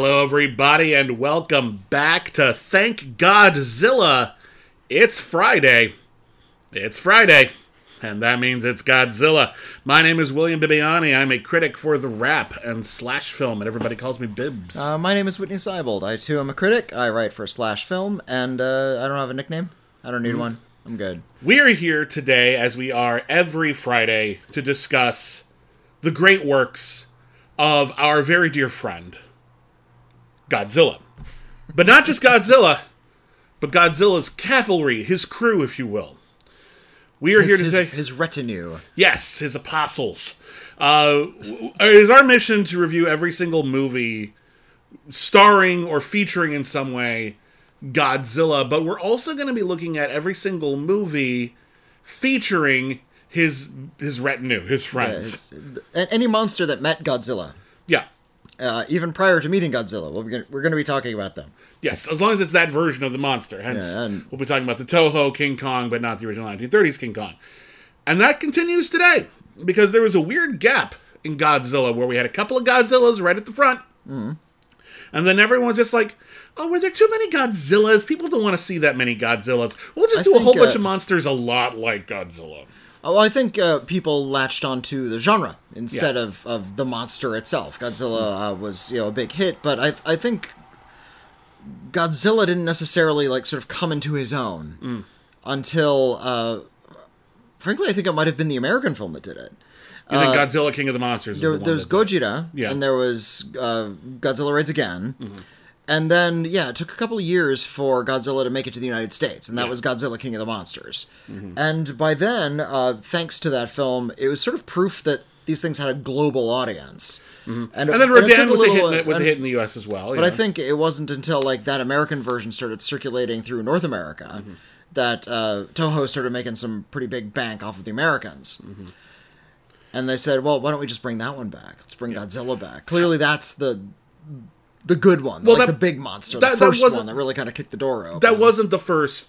Hello, everybody, and welcome back to Thank Godzilla. It's Friday. It's Friday, and that means it's Godzilla. My name is William Bibbiani. I'm a critic for TheWrap and slash film, and everybody calls me Bibbs. Uh, my name is Witney Seibold. I too am a critic. I write for Slash Film, and uh, I don't have a nickname. I don't need Mm. one. I'm good. We are here today, as we are every Friday, to discuss the great works of our very dear friend, Godzilla. But not just Godzilla, but Godzilla's cavalry, his crew, if you will. We are here His, his, today. his retinue. Yes, his apostles. Uh, is our mission to review every single movie starring or featuring in some way Godzilla, but we're also going to be looking at every single movie featuring his his retinue, his friends. His- a- any monster that met Godzilla, Yeah. Uh, even prior to meeting Godzilla, we'll be gonna, we're going to be talking about them. Yes, as long as it's that version of the monster. Hence, Yeah, and- we'll be talking about the Toho King Kong, but not the original 1930s King Kong. And that continues today because there was a weird gap in Godzilla where we had a couple of Godzillas right at the front, Mm-hmm. and then everyone's just like, "Oh, were there too many Godzillas? People don't want to see that many Godzillas. We'll just I do a whole bunch uh, of monsters a lot like Godzilla." Oh, I think uh, people latched onto the genre instead Yeah. of, of the monster itself. Godzilla uh, was you know a big hit, but I I think Godzilla didn't necessarily like sort of come into his own Mm. until, uh, frankly, I think it might have been the American film that did it. You think Godzilla King of the Monsters? Uh, There, the one there's that- Gojira, Yeah. and there was uh, Godzilla Raids Again. Mm-hmm. And then, yeah, it took a couple of years for Godzilla to make it to the United States, and that Yeah. Mm-hmm. was Godzilla King of the Monsters. And by then, uh, thanks to that film, it was sort of proof that these things had a global audience. And, Mm-hmm. And then it took Rodan was a little- hit. in- Was a hit in the U.S. as well. But I think it wasn't until like that American version started circulating through North America Mm-hmm. that uh, Toho started making some pretty big bank off of the Americans. Mm-hmm. And they said, "Well, why don't we just bring that one back? Let's bring Godzilla back. Clearly, that's the the good one, Well, like that- the big monster, that- the first wasn't- one that really kind of kicked the door open." that wasn't the first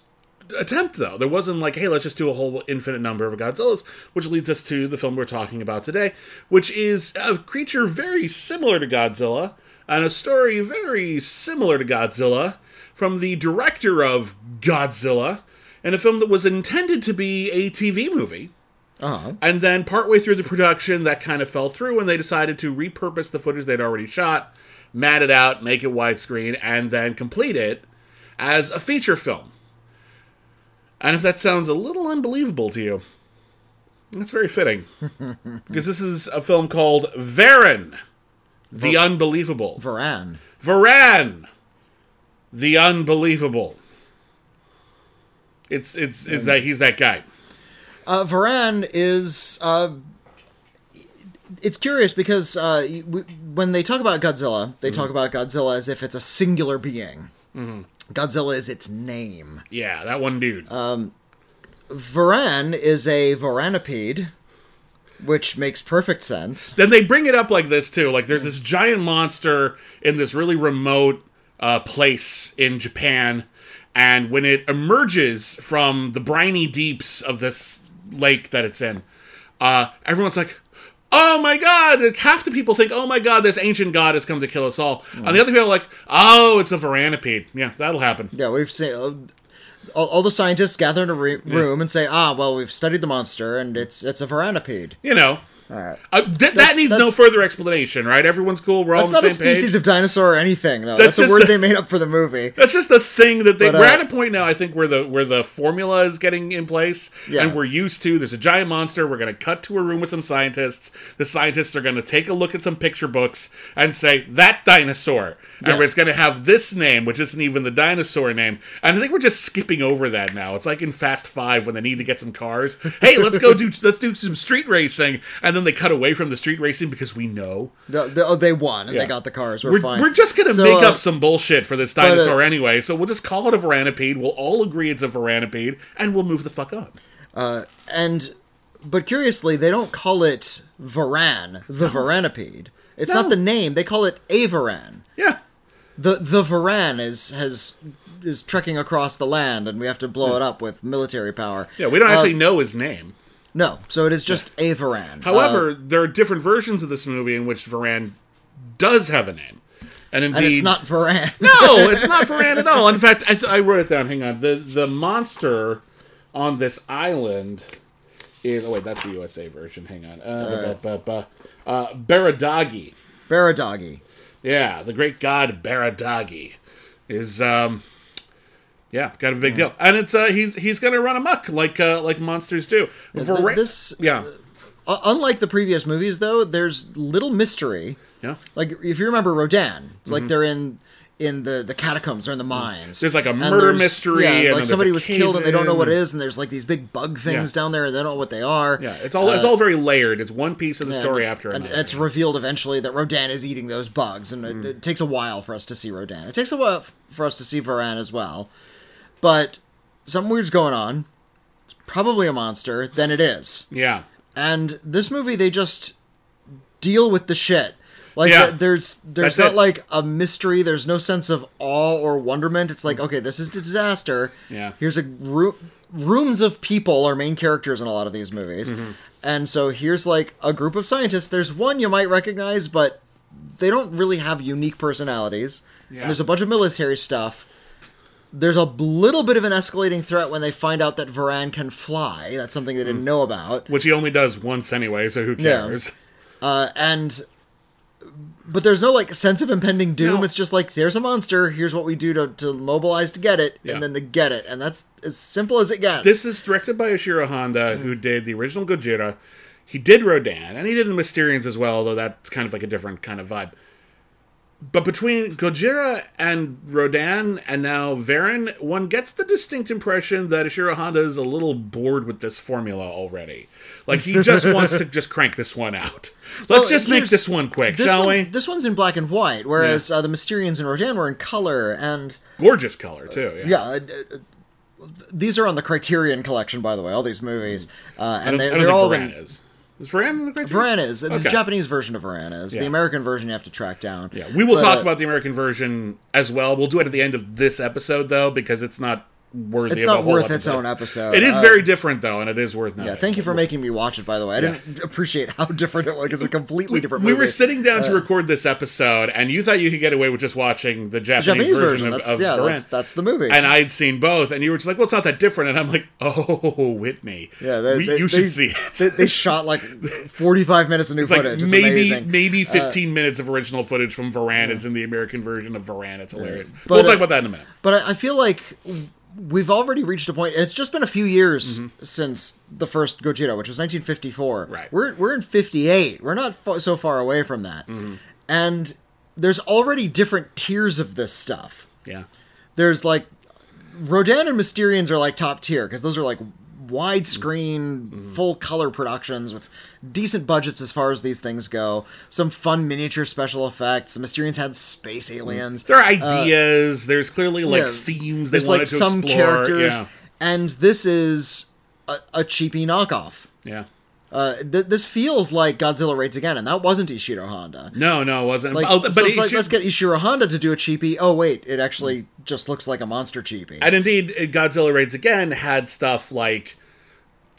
attempt though there wasn't like hey let's just do a whole infinite number of godzillas which leads us to the film we're talking about today which is a creature very similar to godzilla and a story very similar to godzilla from the director of godzilla and a film that was intended to be a tv movie uh-huh. and then partway through the production, that kind of fell through, and they decided to repurpose the footage they'd already shot, mat it out, make it widescreen, and then complete it as a feature film. And if that sounds a little unbelievable to you, that's very fitting. because this is a film called Varan, the Unbelievable. Varan. Varan, the Unbelievable. It's it's it's that he's that guy. Uh, Varan is. Uh, it's curious because uh, when they talk about Godzilla, they talk about Godzilla as if it's a singular being. Godzilla is its name. Yeah, that one dude. Varan is a Varanipede, which makes perfect sense. then they bring it up like this too. Like there's this giant monster in this really remote uh, place in Japan, and when it emerges from the briny deeps of this lake that it's in, uh, everyone's like. Oh my god! Half the people think, "Oh my god, this ancient god has come to kill us all," and the other people are like, "Oh, it's a Varanipede." Yeah, that'll happen. Yeah, we've seen uh, all, all the scientists gather in a re- room and say, "Ah, well, we've studied the monster, and it's it's a Varanipede." You know, All right. Uh, th- that That's- needs no further explanation, right? Everyone's cool. We're all That's on the not a same page. species of dinosaur or anything. No, That's that's, a word a- they made up for the movie. That's just the thing that they But, we're uh, at a point now. I think where the where the formula is getting in place, Yeah. and we're used to. There's a giant monster. We're going to cut to a room with some scientists. The scientists are going to take a look at some picture books and say that dinosaur, and it's going to have this name, which isn't even the dinosaur name. And I think we're just skipping over that now. It's like in Fast Five when they need to get some cars. hey, let's go do let's do some street racing, and then they cut away from the street racing because we know No, they, oh, they won and Yeah. they got the cars. We're, we're, fine. we're just gonna So, make uh, up some bullshit for this uh, dinosaur anyway, so we'll just call it a Varanipede. We'll all agree it's a Varanipede, and we'll move the fuck on. and but curiously, they don't call it Varan, the Varanipede. It's No. not the name. They call it a Varan. Yeah, The the Varan is has is trekking across the land, and we have to blow it up with military power. yeah. We don't Uh, actually know his name. No, so it is just a Varan. However, Uh, there are different versions of this movie in which Varan does have a name, and indeed, and it's not Varan. no, it's not Varan at all. In fact, I, th- I wrote it down. Hang on. The the monster on this island is. Oh wait, that's the USA version. Hang on. Uh, bu- uh, Baradagi. Baradagi. Yeah, the great god Baradagi is um yeah, kind of a big deal. And it's uh he's he's gonna run amok like uh like monsters do. For th- ra- this- Yeah. Uh, unlike the previous movies, though, there's little mystery. Yeah. Like if you remember Rodan, it's Mm-hmm. like they're in in the the catacombs or in the mines. There's like a murder mystery, Yeah, and like somebody was killed and they don't know what it and there's like these big bug things Yeah. down there and they don't know what they are. Yeah, it's all it's all very layered. It's one piece of the story after and another. it's revealed eventually that Rodan is eating those bugs, and Mm. it, it takes a while for us to see Rodan. It takes a while f- for us to see Varan as well, but something weird's going on. It's probably a monster. Then it is. yeah. And this movie, they just deal with the shit. Like Yeah. there's there's That's not it. like a mystery. There's no sense of awe or wonderment. It's like okay, this is a disaster. Yeah. Here's a room. rooms of people are main characters in a lot of these movies, Mm-hmm. and so here's like a group of scientists. There's one you might recognize, but they don't really have unique personalities. Yeah. And there's a bunch of military stuff. There's a little bit of an escalating threat when they find out that Varan can fly. That's something they Mm. didn't know about. Which he only does once anyway, so who Yeah. cares? Uh, and but there's no like sense of impending doom. No. It's just like there's a monster. Here's what we do to, to mobilize to get it, Yeah. and then to get it, and that's as simple as it gets. This is directed by Ishiro Honda, who did the original Gojira. He did Rodan, and he did the Mysterians as well, although that's kind of like a different kind of vibe. But between Gojira and Rodan, and now Varan, one gets the distinct impression that Ishiro Honda is a little bored with this formula already. Like he just wants to just crank this one out. Let's Well, just make this one quick, this shall one, we? This one's in black and white, whereas uh, the Mysterians and Rodan were in color, and Gorgeous color too. Yeah. yeah. uh, uh, these are on the Criterion collection, by the way. All these movies, uh, I and they, I don't they're think all in, is. Varan in the Criterion? Varan is the Japanese version of Varan is Yeah. the American version. You have to track down. Yeah, we will But, talk uh, about the American version as well. We'll do it at the end of this episode though, because it's not worthy. It's of a not worth its own episode. It is Uh, very different though, and it is worth Yeah, thank you for making me watch it. By the way, I didn't appreciate how different it was. It's a completely different. We movie. were sitting down Uh, to record this episode, and you thought you could get away with just watching the Japanese, Japanese version, version. of, That's of yeah, that's, that's the movie. and I'd seen both, and you were just like, "Well, it's not that different." And I'm like, "Oh, Witney, yeah, they, we- they- you they- should see it." They, they shot like forty-five minutes of new It's like footage. It's maybe amazing. Uh, maybe 15 minutes of original footage from Varan is in the American version of Varan. It's hilarious. But, we'll talk uh, about that in a minute. But I, I feel like we've already reached a point. And it's just been a few years Mm-hmm. since the first Gojira, which was 1954. Right. We're we're in 58. We're not fa- so far away from that. Mm-hmm. And there's already different tiers of this stuff. Yeah. There's like Rodan and Mysterians are like top tier because those are like widescreen, Mm-hmm. full color productions with decent budgets as far as these things go. Some fun miniature special effects. The Mysterians had space aliens. There are ideas. there's clearly like Uh, yeah, themes they There's like to some explore. characters, Yeah. and this is a, a cheapy knockoff. Yeah. Uh, th- this feels like Godzilla Raids Again, and that wasn't Ishiro Honda. No, no, it wasn't. Like, Oh, but so it it's like, let's get Ishiro Honda to do a cheapy. Oh wait, it actually just looks like a monster cheapy. and indeed, Godzilla Raids Again had stuff like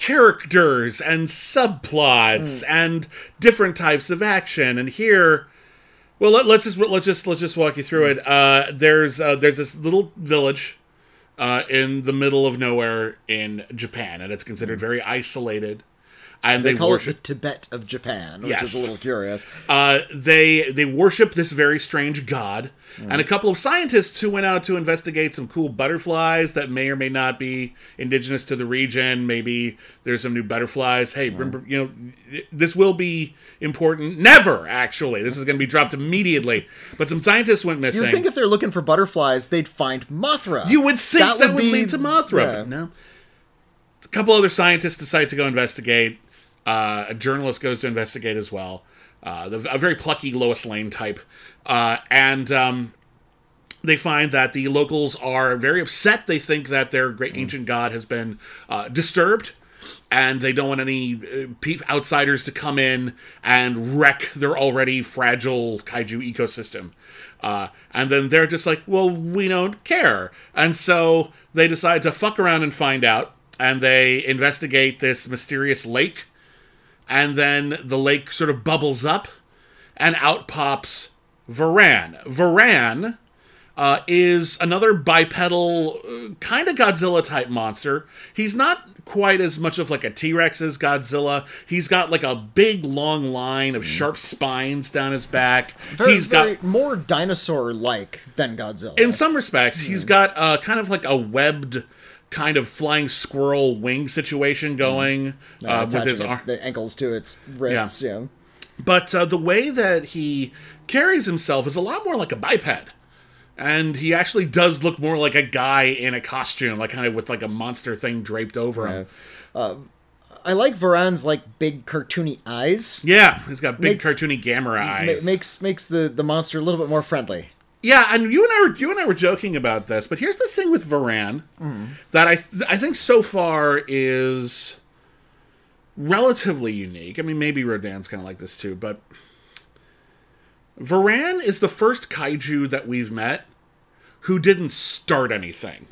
characters and subplots Hmm. and different types of action. And here, well, let, us just let's just let's just walk you through it. Uh, there's uh, there's this little village uh, in the middle of nowhere in Japan, and it's considered very isolated. And They they, call worship. it the Tibet of Japan, which Yes. is a little curious. Uh, they they worship this very strange god, and a couple of scientists who went out to investigate some cool butterflies that may or may not be indigenous to the region. Maybe there's some new butterflies. Hey, remember, you know, this will be important. Never actually. This is going to be dropped immediately. But some scientists went missing. You'd think if they're looking for butterflies, they'd find Mothra. You would think that, would, be- lead to Mothra. yeah. No. A couple other scientists decide to go investigate. Uh, a journalist goes to investigate as well. Uh, the, a very plucky Lois Lane type. Uh, and um, they find that the locals are very upset. They think that their great ancient god has been uh, disturbed. And they don't want any uh, outsiders to come in and wreck their already fragile kaiju ecosystem. Uh, and then they're just like, well, we don't care. And so they decide to fuck around and find out. And they investigate this mysterious lake. And then the lake sort of bubbles up. And out pops Varan. Varan uh, is another bipedal, uh, kind of Godzilla type monster. He's not quite as much of like a T Rex as Godzilla. He's got like a big long line of sharp spines down his back. Very, he's got more dinosaur-like than Godzilla. in some respects, he's got uh, kind of like a webbed, kind of flying squirrel wing situation going uh, with his arm. the ankles to its wrists. Yeah. But uh, the way that he carries himself is a lot more like a biped. And he actually does look more like a guy in a costume, like kind of with like a monster thing draped over him. I like Varan's like big cartoony eyes. Yeah, he's got big Makes- cartoony gamera Ma- eyes. makes makes the the monster a little bit more friendly. Yeah, and you and I were you and I were joking about this, but here's the thing with Varan that I th- I think so far is relatively unique. I mean, maybe Rodan's kind of like this too, but Varan is the first kaiju that we've met who didn't start anything.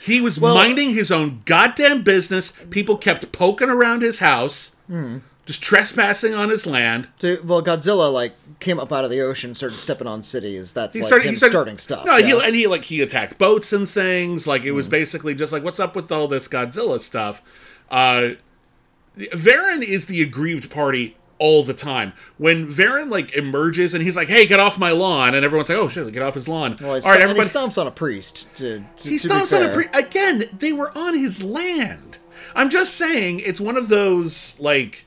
He was minding his own goddamn business. People kept poking around his house, hmm. Just trespassing on his land. So, well, Godzilla like came up out of the ocean, started stepping on cities. That's he like started, him started starting stuff. No, yeah. he and he like he attacked boats and things. Like it was basically just like, what's up with all this Godzilla stuff? Uh, Varan is the aggrieved party all the time. When Varan like emerges and he's like, "Hey, get off my lawn," and everyone's like, "Oh shit, get off his lawn." Well, all it's right, everybody. stomps on a priest. To, to, He to stomps on a pre- again. They were on his land. I'm just saying, it's one of those like,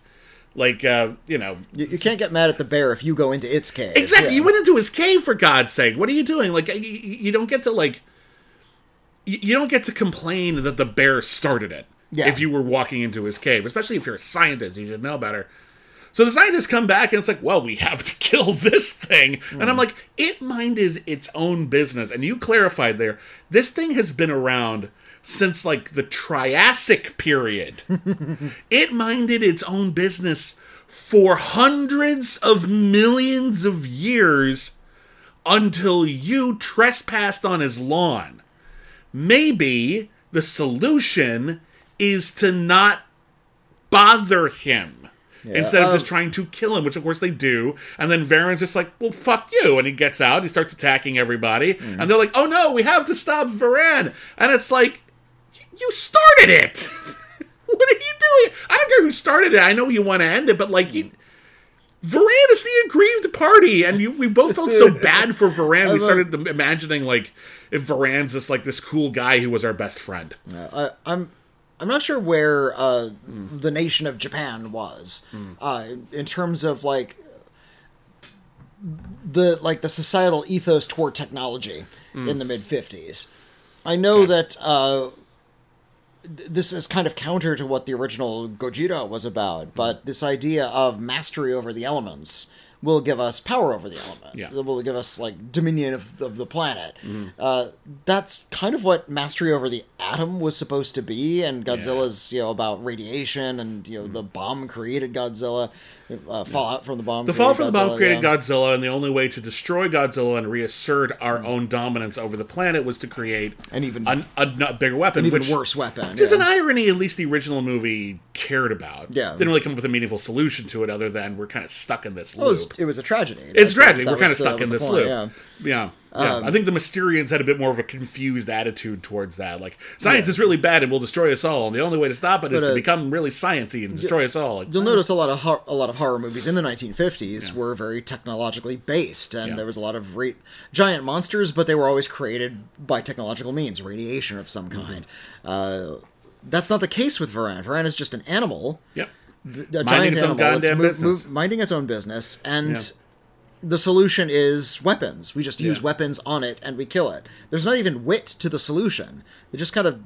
like uh, you know, You, you can't get mad at the bear if you go into its cave. Exactly. Yeah. You went into his cave for God's sake. What are you doing? Like, you, you don't get to like, you, you don't get to complain that the bear started it. Yeah. If you were walking into his cave, especially if you're a scientist, you should know better. So the scientists come back and it's like, well, we have to kill this thing. And I'm like, it mind is its own business. And you clarified there, this thing has been around since like the Triassic period. it minded its own business for hundreds of millions of years until you trespassed on his lawn. Maybe the solution is to not bother him instead of um, just trying to kill him, which of course they do. And then Varan's just like, well, fuck you. And he gets out, he starts attacking everybody. Mm. And they're like, oh no, we have to stop Varan. And it's like, you started it. what are you doing? I don't care who started it. I know you want to end it, but like, you. Varan is the aggrieved party, and you, we both felt so bad for Varan. We started imagining like if Varan's this like this cool guy who was our best friend. I, I'm I'm not sure where uh, the nation of Japan was uh, in terms of like the like the societal ethos toward technology in the mid 50s. I know that uh, this is kind of counter to what the original Gojira was about, mm. but this idea of mastery over the elements will give us power over the element. Yeah. It will give us like dominion of, of the planet. Mm-hmm. Uh, that's kind of what mastery over the atom was supposed to be, and Godzilla's you know about radiation, and you know mm. the bomb created Godzilla. Uh, fallout from the bomb. The fall created from the bomb created yeah. Godzilla, and the only way to destroy Godzilla and reassert our own dominance over the planet was to create An even- an, a, bigger weapon, An even which, worse weapon. Which is an irony, at least the original movie cared about. Yeah. didn't really come up with a meaningful solution to it, other than we're kind of stuck in this It was, loop. it was a tragedy. It's That- that We're kind of stuck in this point, loop. Yeah. Yeah. Yeah, Um, I think the Mysterians had a bit more of a confused attitude towards that. Like, science is really bad and will destroy us all, and the only way to stop it is But, to uh, become really sciency and destroy us all. Like, You'll notice a lot of hor- a lot of horror movies in the 1950s were very technologically based, and Yeah. there was a lot of ra- giant monsters, but they were always created by technological means, radiation of some Mm-hmm. kind. Uh, that's not the case with Varan. Varan is just an animal, yep. a Minding giant its own animal, it's business. mov- minding its own business, and Yeah. The solution is weapons. We just use Yeah. weapons on it, and we kill it. There's not even wit to the solution. They just kind of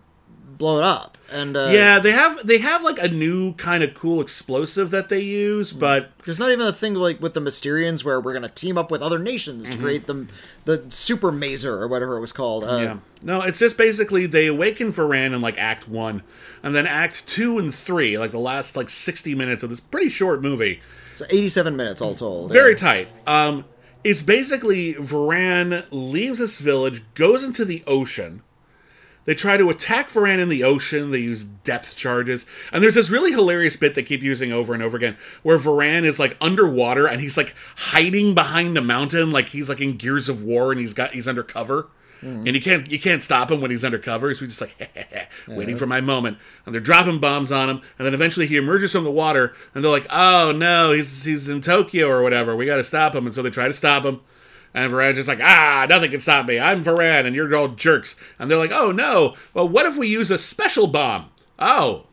blow it up, and uh, Yeah, they have they have like a new kind of cool explosive that they use, but There's not even a thing like with the Mysterians where we're gonna team up with other nations Mm-hmm. to create the the super mazer or whatever it was called. Uh, yeah, no, it's just basically they awaken Varan in like Act One, and then Act Two and Three, like the last like sixty minutes of this pretty short movie, So 87 minutes all told. very yeah. tight. Um, it's basically Varan leaves this village, goes into the ocean. They try to attack Varan in the ocean. They use depth charges, and there's this really hilarious bit they keep using over and over again, where Varan is like underwater and he's like hiding behind a mountain, like he's like in Gears of War, and he's got he's undercover, and you can't you can't stop him when he's undercover. So he's just like waiting for my moment, and they're dropping bombs on him, and then eventually he emerges from the water, and they're like, oh no, he's he's in Tokyo or whatever. We got to stop him, and so they try to stop him. And Varan's just like, ah, nothing can stop me. I'm Varan, and you're all jerks. And they're like, oh no. Well, what if we use a special bomb? Oh.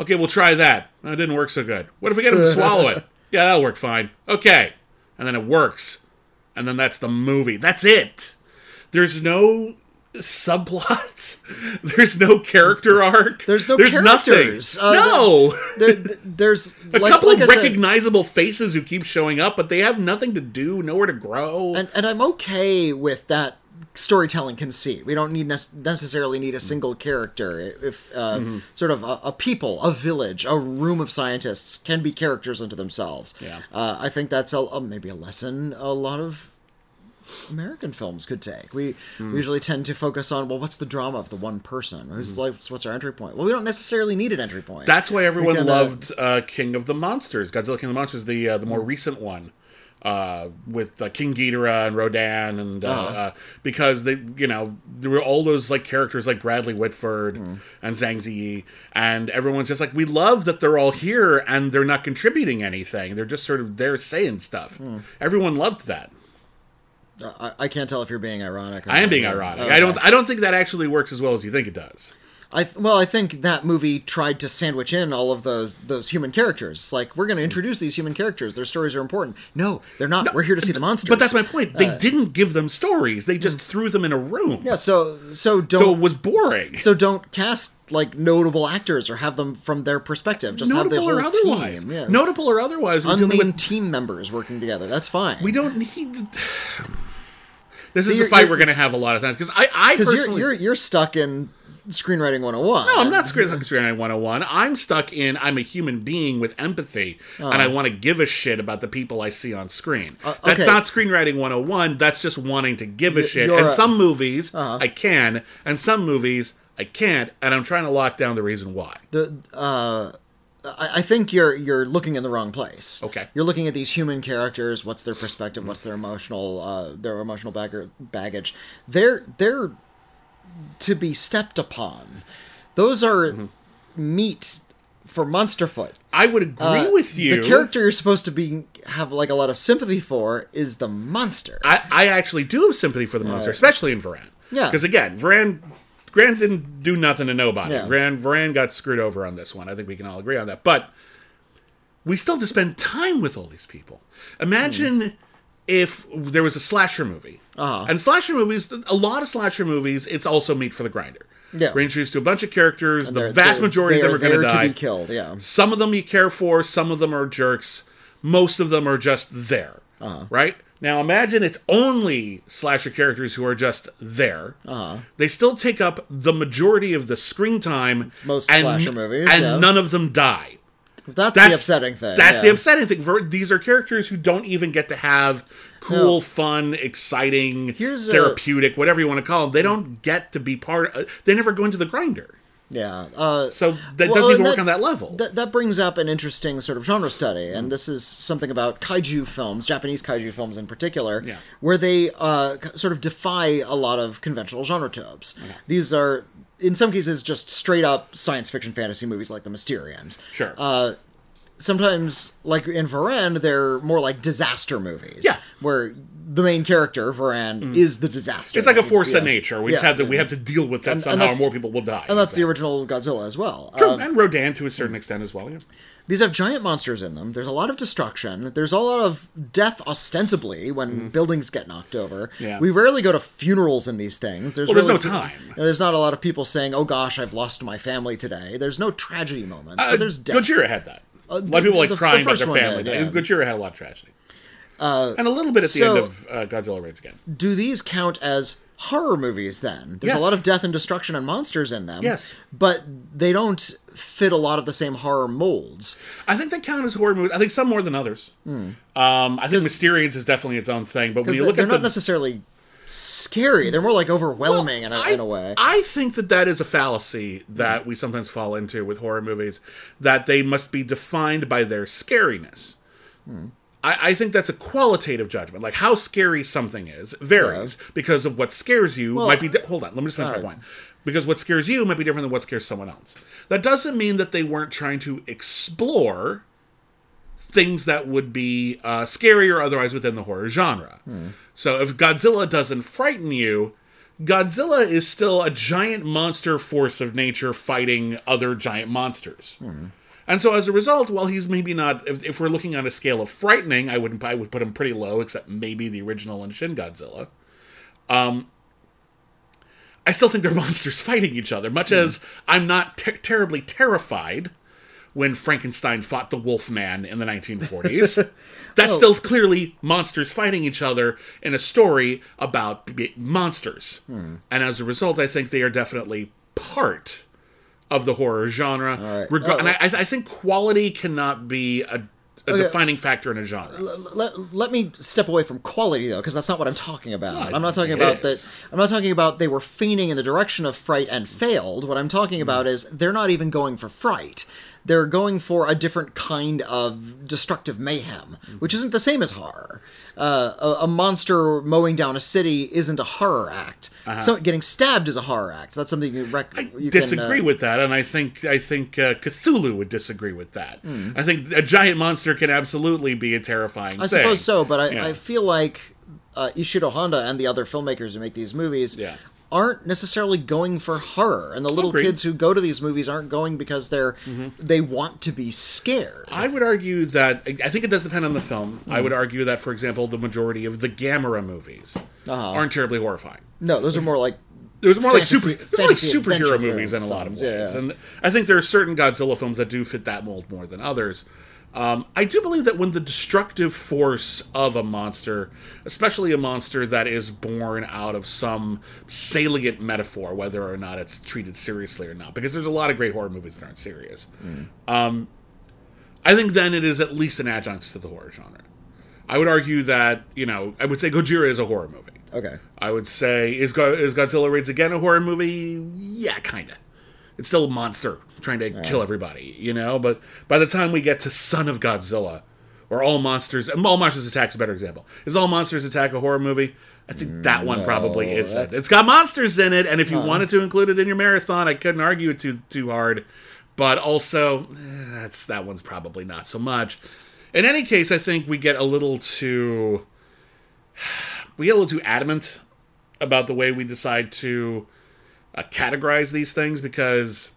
Okay, we'll try that. That didn't work so good. What if we get him to swallow it? Yeah, that'll work fine. Okay. And then it works. And then that's the movie. That's it. There's no subplot. There's no character arc. There's no There's characters. nothing. Uh, no. There, there's a like, couple like of I said- recognizable faces who keep showing up, but they have nothing to do, nowhere to grow. and and I'm okay with that storytelling conceit. We don't need nec- necessarily need a single character. If uh, Mm-hmm. sort of a, a people, a village, a room of scientists can be characters unto themselves. Yeah. uh, I think that's a, a maybe a lesson a lot of American films could take. We, Hmm. we usually tend to focus on well, what's the drama of the one person? Who's like, what's our entry point? Well, we don't necessarily need an entry point. That's why everyone uh, loved uh, King of the Monsters, Godzilla King of the Monsters, the uh, the more recent one. Uh, with uh, King Ghidorah and Rodan, and uh, Uh-huh. uh, because they, you know, there were all those like characters like Bradley Whitford and Zhang Ziyi, and everyone's just like, we love that they're all here and they're not contributing anything; they're just sort of there saying stuff. Everyone loved that. I, I can't tell if you're being ironic. Or I am being ironic. Okay. I don't. I don't think that actually works as well as you think it does. I well, I think that movie tried to sandwich in all of those those human characters. Like, we're going to introduce these human characters. Their stories are important. No, they're not. we're here to see the monsters. But that's my point. They uh, didn't give them stories. They just mm. threw them in a room. yeah. So so don't So it was boring. so don't cast like notable actors or have them from their perspective. Just have the Notable whole or otherwise. team. Yeah. Notable or otherwise. We're dealing unnamed with, team members working together. That's fine. we don't need. This is a fight we're going to have a lot of times because I, I because you're, you're you're stuck in screenwriting 101. no, I'm not screenwriting 101. I'm stuck in I'm a human being with empathy and I want to give a shit about the people I see on screen. Uh, That's not screenwriting 101. That's just wanting to give a shit. And a- some movies Uh-huh. I can, and some movies I can't, and I'm trying to lock down the reason why. the uh I I think you're you're looking in the wrong place. Okay. You're looking at these human characters. What's their perspective? What's their emotional uh, their emotional bagger, baggage? They're they're to be stepped upon. Those are Mm-hmm. meat for Monsterfoot. I would agree Uh, with you. The character you're supposed to be have like a lot of sympathy for is the monster. I, I actually do have sympathy for the monster, especially in Varan. Yeah. Because again, Varan, Varan didn't do nothing to nobody. Yeah. Varan, Varan got screwed over on this one. I think we can all agree on that. But we still have to spend time with all these people. Imagine if there was a slasher movie. Uh-huh. And slasher movies, a lot of slasher movies, it's also meat for the grinder. Yeah. We're introduced to a bunch of characters. The vast majority of them are going to die. be killed. Yeah. Some of them you care for, some of them are jerks. Most of them are just there. Uh-huh. Right? Now imagine it's only slasher characters who are just there. Uh-huh. They still take up the majority of the screen time. most and, slasher movies, And yeah. none of them die. That's, That's the upsetting thing. That's yeah. the upsetting thing. These are characters who don't even get to have cool, No. fun, exciting, Here's a- therapeutic, whatever you want to call them. They don't get to be part. Of, they never go into the grinder. Yeah. Uh, So that Well, doesn't even and work on that level. that, that brings up an interesting sort of genre study, Mm. and this is something about kaiju films, Japanese kaiju films in particular, Yeah. where they uh, sort of defy a lot of conventional genre tropes. These are, in some cases, just straight up science fiction fantasy movies like The Mysterians. sure. Uh, sometimes, like in Varan, they're more like disaster movies. Yeah. Where the main character, Varan, is the disaster. it's like a force of nature. We just yeah. have to we have to deal with that And- and somehow, that's- or more people will die. And that's the original Godzilla as well. True, Uh, and Rodan to a certain extent as well. Yeah. These have giant monsters in them. There's a lot of destruction. There's a lot of death, ostensibly, when buildings get knocked over. Yeah. We rarely go to funerals in these things. There's, Well, there's no time. you know, there's not a lot of people saying, "Oh gosh, I've lost my family today." There's no tragedy moments, Uh, but there's death. Gojira had that. A lot of people like the- the crying about first their family. did, yeah. Gojira had a lot of tragedy. and a little bit at the so- end of uh, Godzilla Raids Again. Do these count as horror movies? Then there's Yes. a lot of death and destruction and monsters in them. Yes. but they don't fit a lot of the same horror molds. I think they count as horror movies. I think some more than others. Um, I think Mysterians is definitely its own thing. But when you they're, look they're not the, necessarily scary. They're more like overwhelming in, a, I, in a way. I think that that is a fallacy that we sometimes fall into with horror movies, that they must be defined by their scariness. I, I think that's a qualitative judgment. Like how scary something is varies because of what scares you might be. Di- hold on, let me just finish my point. Because what scares you might be different than what scares someone else. That doesn't mean that they weren't trying to explore things that would be uh, scary or otherwise within the horror genre. So if Godzilla doesn't frighten you, Godzilla is still a giant monster force of nature fighting other giant monsters. And so as a result, while he's maybe not, if, if we're looking on a scale of frightening, I would I would put him pretty low, except maybe the original and Shin Godzilla. Um, I still think they're monsters fighting each other. Much as I'm not ter- terribly terrified when Frankenstein fought the Wolfman in the 1940s. That's oh. still clearly monsters fighting each other in a story about b- monsters. Hmm. And as a result, I think they are definitely part of the horror genre. right. Reg- Oh, and I, I think quality cannot be a, a Okay. defining factor in a genre. let, let me step away from quality though because that's not what i'm talking about No, i'm not talking about is. that i'm not talking about they were feigning in the direction of fright and failed what i'm talking hmm. about is they're not even going for fright they're going for a different kind of destructive mayhem which isn't the same as horror uh, a, a monster mowing down a city isn't a horror act so getting stabbed is a horror act that's something you, rec- you disagree can, uh, with that, and I think I think uh, Cthulhu would disagree with that. Hmm. I think a giant monster can absolutely be a terrifying. I thing. suppose so, but I, Yeah. I feel like uh, Ishiro Honda and the other filmmakers who make these movies Yeah. Aren't necessarily going for horror, and the little Agreed. Mm-hmm. kids who go to these movies aren't going because they're they want to be scared. I would argue that I think it does depend on the film. Hmm. I would argue that, for example, the majority of the Gamera movies Uh-huh. aren't terribly horrifying. no, those are more like There's more Fantasy- like super, there's fantasy more like superhero movies in a lot of ways, films, yeah. and I think there are certain Godzilla films that do fit that mold more than others. Um, I do believe that when the destructive force of a monster, especially a monster that is born out of some salient metaphor, whether or not it's treated seriously or not, because there's a lot of great horror movies that aren't serious. Um, I think then it is at least an adjunct to the horror genre. I would argue that you know I would say Gojira is a horror movie. okay. I would say is Go- is Godzilla Raids Again a horror movie? Yeah, kind of. It's still a monster trying to kill everybody, you know. But by the time we get to Son of Godzilla, or All Monsters, All Monsters Attack is a better example. Is All Monsters Attack a horror movie? I think that one probably is. it. It's got monsters in it, and if you wanted to include it in your marathon, I couldn't argue it too too hard. But also, eh, that's that one's probably not so much. In any case, I think we get a little too we get a little too adamant about the way we decide to uh, categorize these things because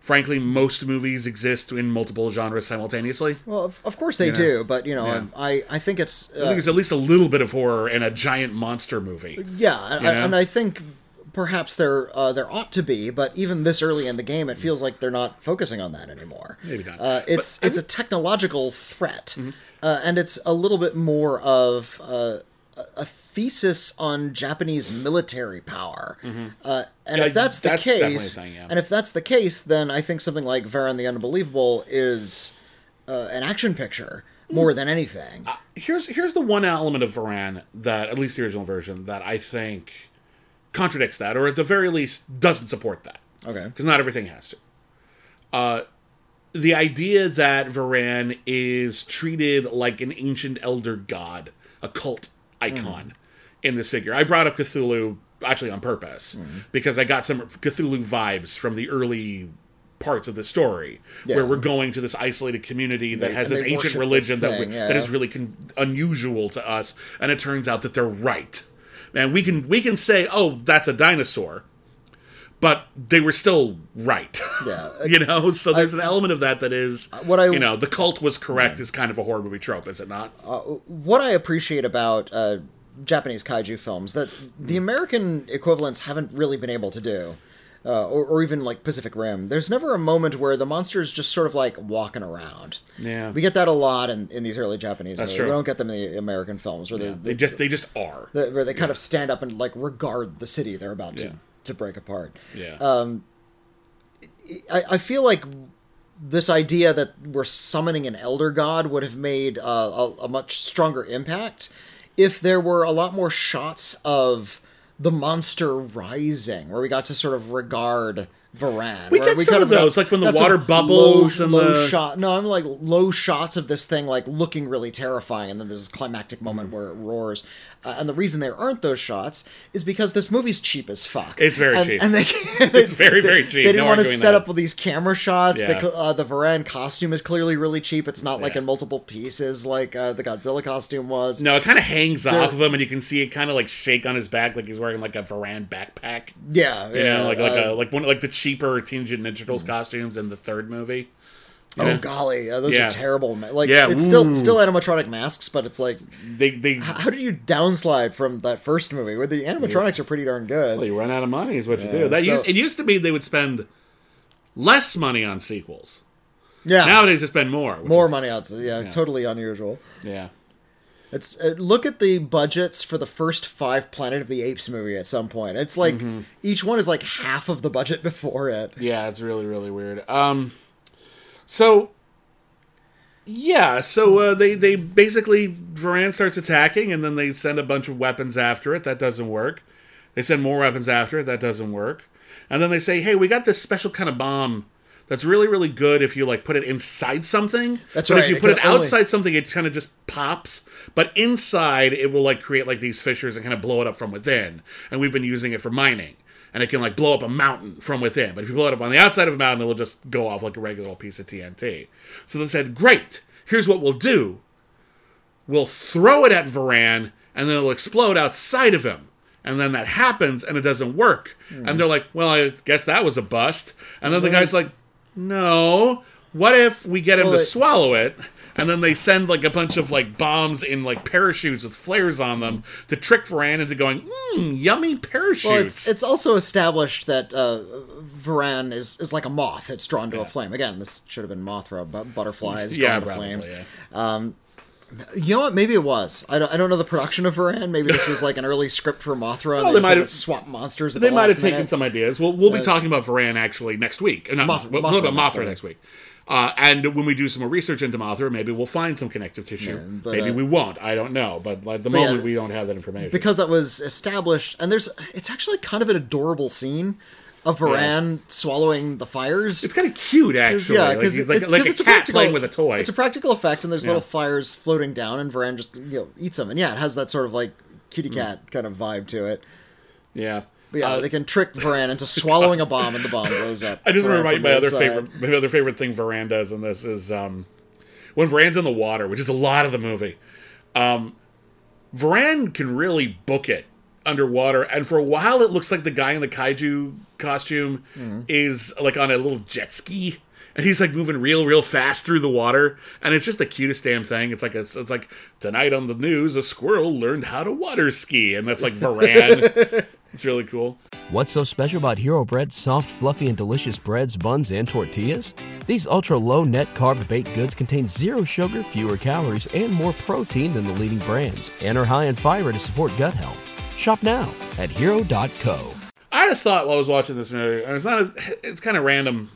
frankly most movies exist in multiple genres simultaneously Well, of, of course they know? do, but you know, Yeah. I I think it's i think uh, there's at least a little bit of horror in a giant monster movie yeah, and, and I think perhaps there uh, there ought to be, but even this early in the game, it feels like they're not focusing on that anymore. Maybe not. Uh, it's But I it's a technological threat, Mm-hmm. uh, and it's a little bit more of uh, a, thesis on Japanese military power. Uh, and Mm-hmm. Yeah, if that's the that's a case, thing, yeah. and if that's the case, then I think something like Varan the Unbelievable is uh, an action picture Mm. more than anything. here's here's the one element of Varan that at least the original version that I think contradicts that or at the very least doesn't support that Okay. because not everything has to. Uh, the idea that Varan is treated like an ancient elder god, a cult icon mm. in this figure. I brought up Cthulhu actually on purpose mm. because I got some Cthulhu vibes from the early parts of the story Yeah. where we're going to this isolated community that They- has this ancient religion this that, thing, we, yeah. is really con- unusual to us and it turns out that they're right and we can we can say oh that's a dinosaur but they were still right Yeah. you know so there's an element of that that is what I- you know the cult was correct is kind of a horror movie trope is it not what I appreciate about uh, Japanese kaiju films that the American equivalents haven't really been able to do, uh, or, or even like Pacific Rim. There's never a moment where the monster's just sort of like walking around. Yeah. we get that a lot in, in these early Japanese. That's movies. true. We don't get them in the American films where they, they just they just are they where they kind of stand up and like regard the city they're about to Yeah. To break apart. yeah I, I feel like this idea that we're summoning an elder god would have made uh, a, a much stronger impact if there were a lot more shots of the monster rising, where we got to sort of regard Varan. We get some of got- those, like when the water bubbles low, and low the- shot. No, I'm like low shots of this thing like looking really terrifying, and then there's a climactic moment Mm-hmm. where it roars. Uh, and the reason there aren't those shots is because this movie's cheap as fuck. It's very and, cheap. and they It's very, very cheap. They No didn't want to set that. up with these camera shots. Yeah. The uh, the Varan costume is clearly really cheap. It's not like Yeah. in multiple pieces like uh, the Godzilla costume was. no it kind of hangs off of him and you can see it kind of like shake on his back like he's wearing like a Varan backpack Yeah, you yeah. know like like uh, a like one like the cheaper Teenage Mutant Ninja Turtles costumes in the third movie oh golly, uh, those Yeah. are terrible. ma- Like Yeah, it's still ooh. still animatronic masks, but it's like they they how do you downslide from that first movie where the animatronics are pretty darn good? Well, you run out of money is what you do. That so- used, it used to be they would spend less money on sequels. Yeah, Nowadays they spend more. more is- money out. Yeah, totally unusual. Yeah. It's uh, look at the budgets for the first five Planet of the Apes movie at some point. It's like Mm-hmm. each one is like half of the budget before it. Yeah, it's really really weird. Um, so yeah, so uh, they they basically Varan starts attacking, and then they send a bunch of weapons after it. That doesn't work. They send more weapons after it. That doesn't work. And then they say, "Hey, we got this special kind of bomb." That's really, really good if you like put it inside something. That's but right, If you it put it only- outside something, it kind of just pops. But inside, it will like create like these fissures and kind of blow it up from within. And we've been using it for mining, and it can like blow up a mountain from within. But if you blow it up on the outside of a mountain, it'll just go off like a regular old piece of TNT. So they said, "Great, here's what we'll do. We'll throw it at Varan, and then it'll explode outside of him." And then that happens, and it doesn't work. And hmm. they're like, "Well, I guess that was a bust." And then the guy's like, "No, what if we get him Well, to it- swallow it?" And then they send like a bunch of like bombs in like parachutes with flares on them to trick Varan into going, "Mmm, yummy parachutes." Well, it's it's also established that uh, Varan is, is like a moth. It's drawn to a flame. Again, this should have been Mothra, but butterflies drawn yeah, to probably, flames. yeah. You know what? Maybe it was. I don't, I don't know the production of Varan. Maybe this was like an early script for Mothra. Well, they might have- to swap monsters. They the might have taken minute. some ideas. We'll we'll be talking about Varan actually next week. Uh, not, Moth- we'll Mothra talk about next Mothra week. next week. Uh, and when we do some more research into Mothra, maybe we'll find some connective tissue. but, maybe uh, we won't. I don't know. But at the yeah, moment, we don't have that information. because that was established and there's it's actually kind of an adorable scene of Varan swallowing the fires. it's kind of cute, actually. yeah, because like, it's, like a cat practical, playing with a toy. It's a practical effect, and there's Yeah. little fires floating down, and Varan just you know eats them, and yeah, it has that sort of like kitty cat kind of vibe to it. yeah. But yeah, Uh, they can trick Varan into swallowing a bomb, and the bomb blows up. I just Varan remember my, my other favorite my other favorite thing Varan does in this is um, when Varan's in the water, which is a lot of the movie. Um, Varan can really book it underwater, and for a while it looks like the guy in the kaiju costume Mm-hmm. is like on a little jet ski. And he's like moving real, real fast through the water, and it's just the cutest damn thing. It's like it's, it's like tonight on the news, a squirrel learned how to water ski, and that's like Varan. it's really cool. What's so special about Hero Bread's soft, fluffy, and delicious breads, buns, and tortillas? These ultra low net carb baked goods contain zero sugar, fewer calories, and more protein than the leading brands, and are high in fiber to support gut health. Shop now at hero.co. I had a thought while I was watching this movie, and it's not. A, it's kind of random,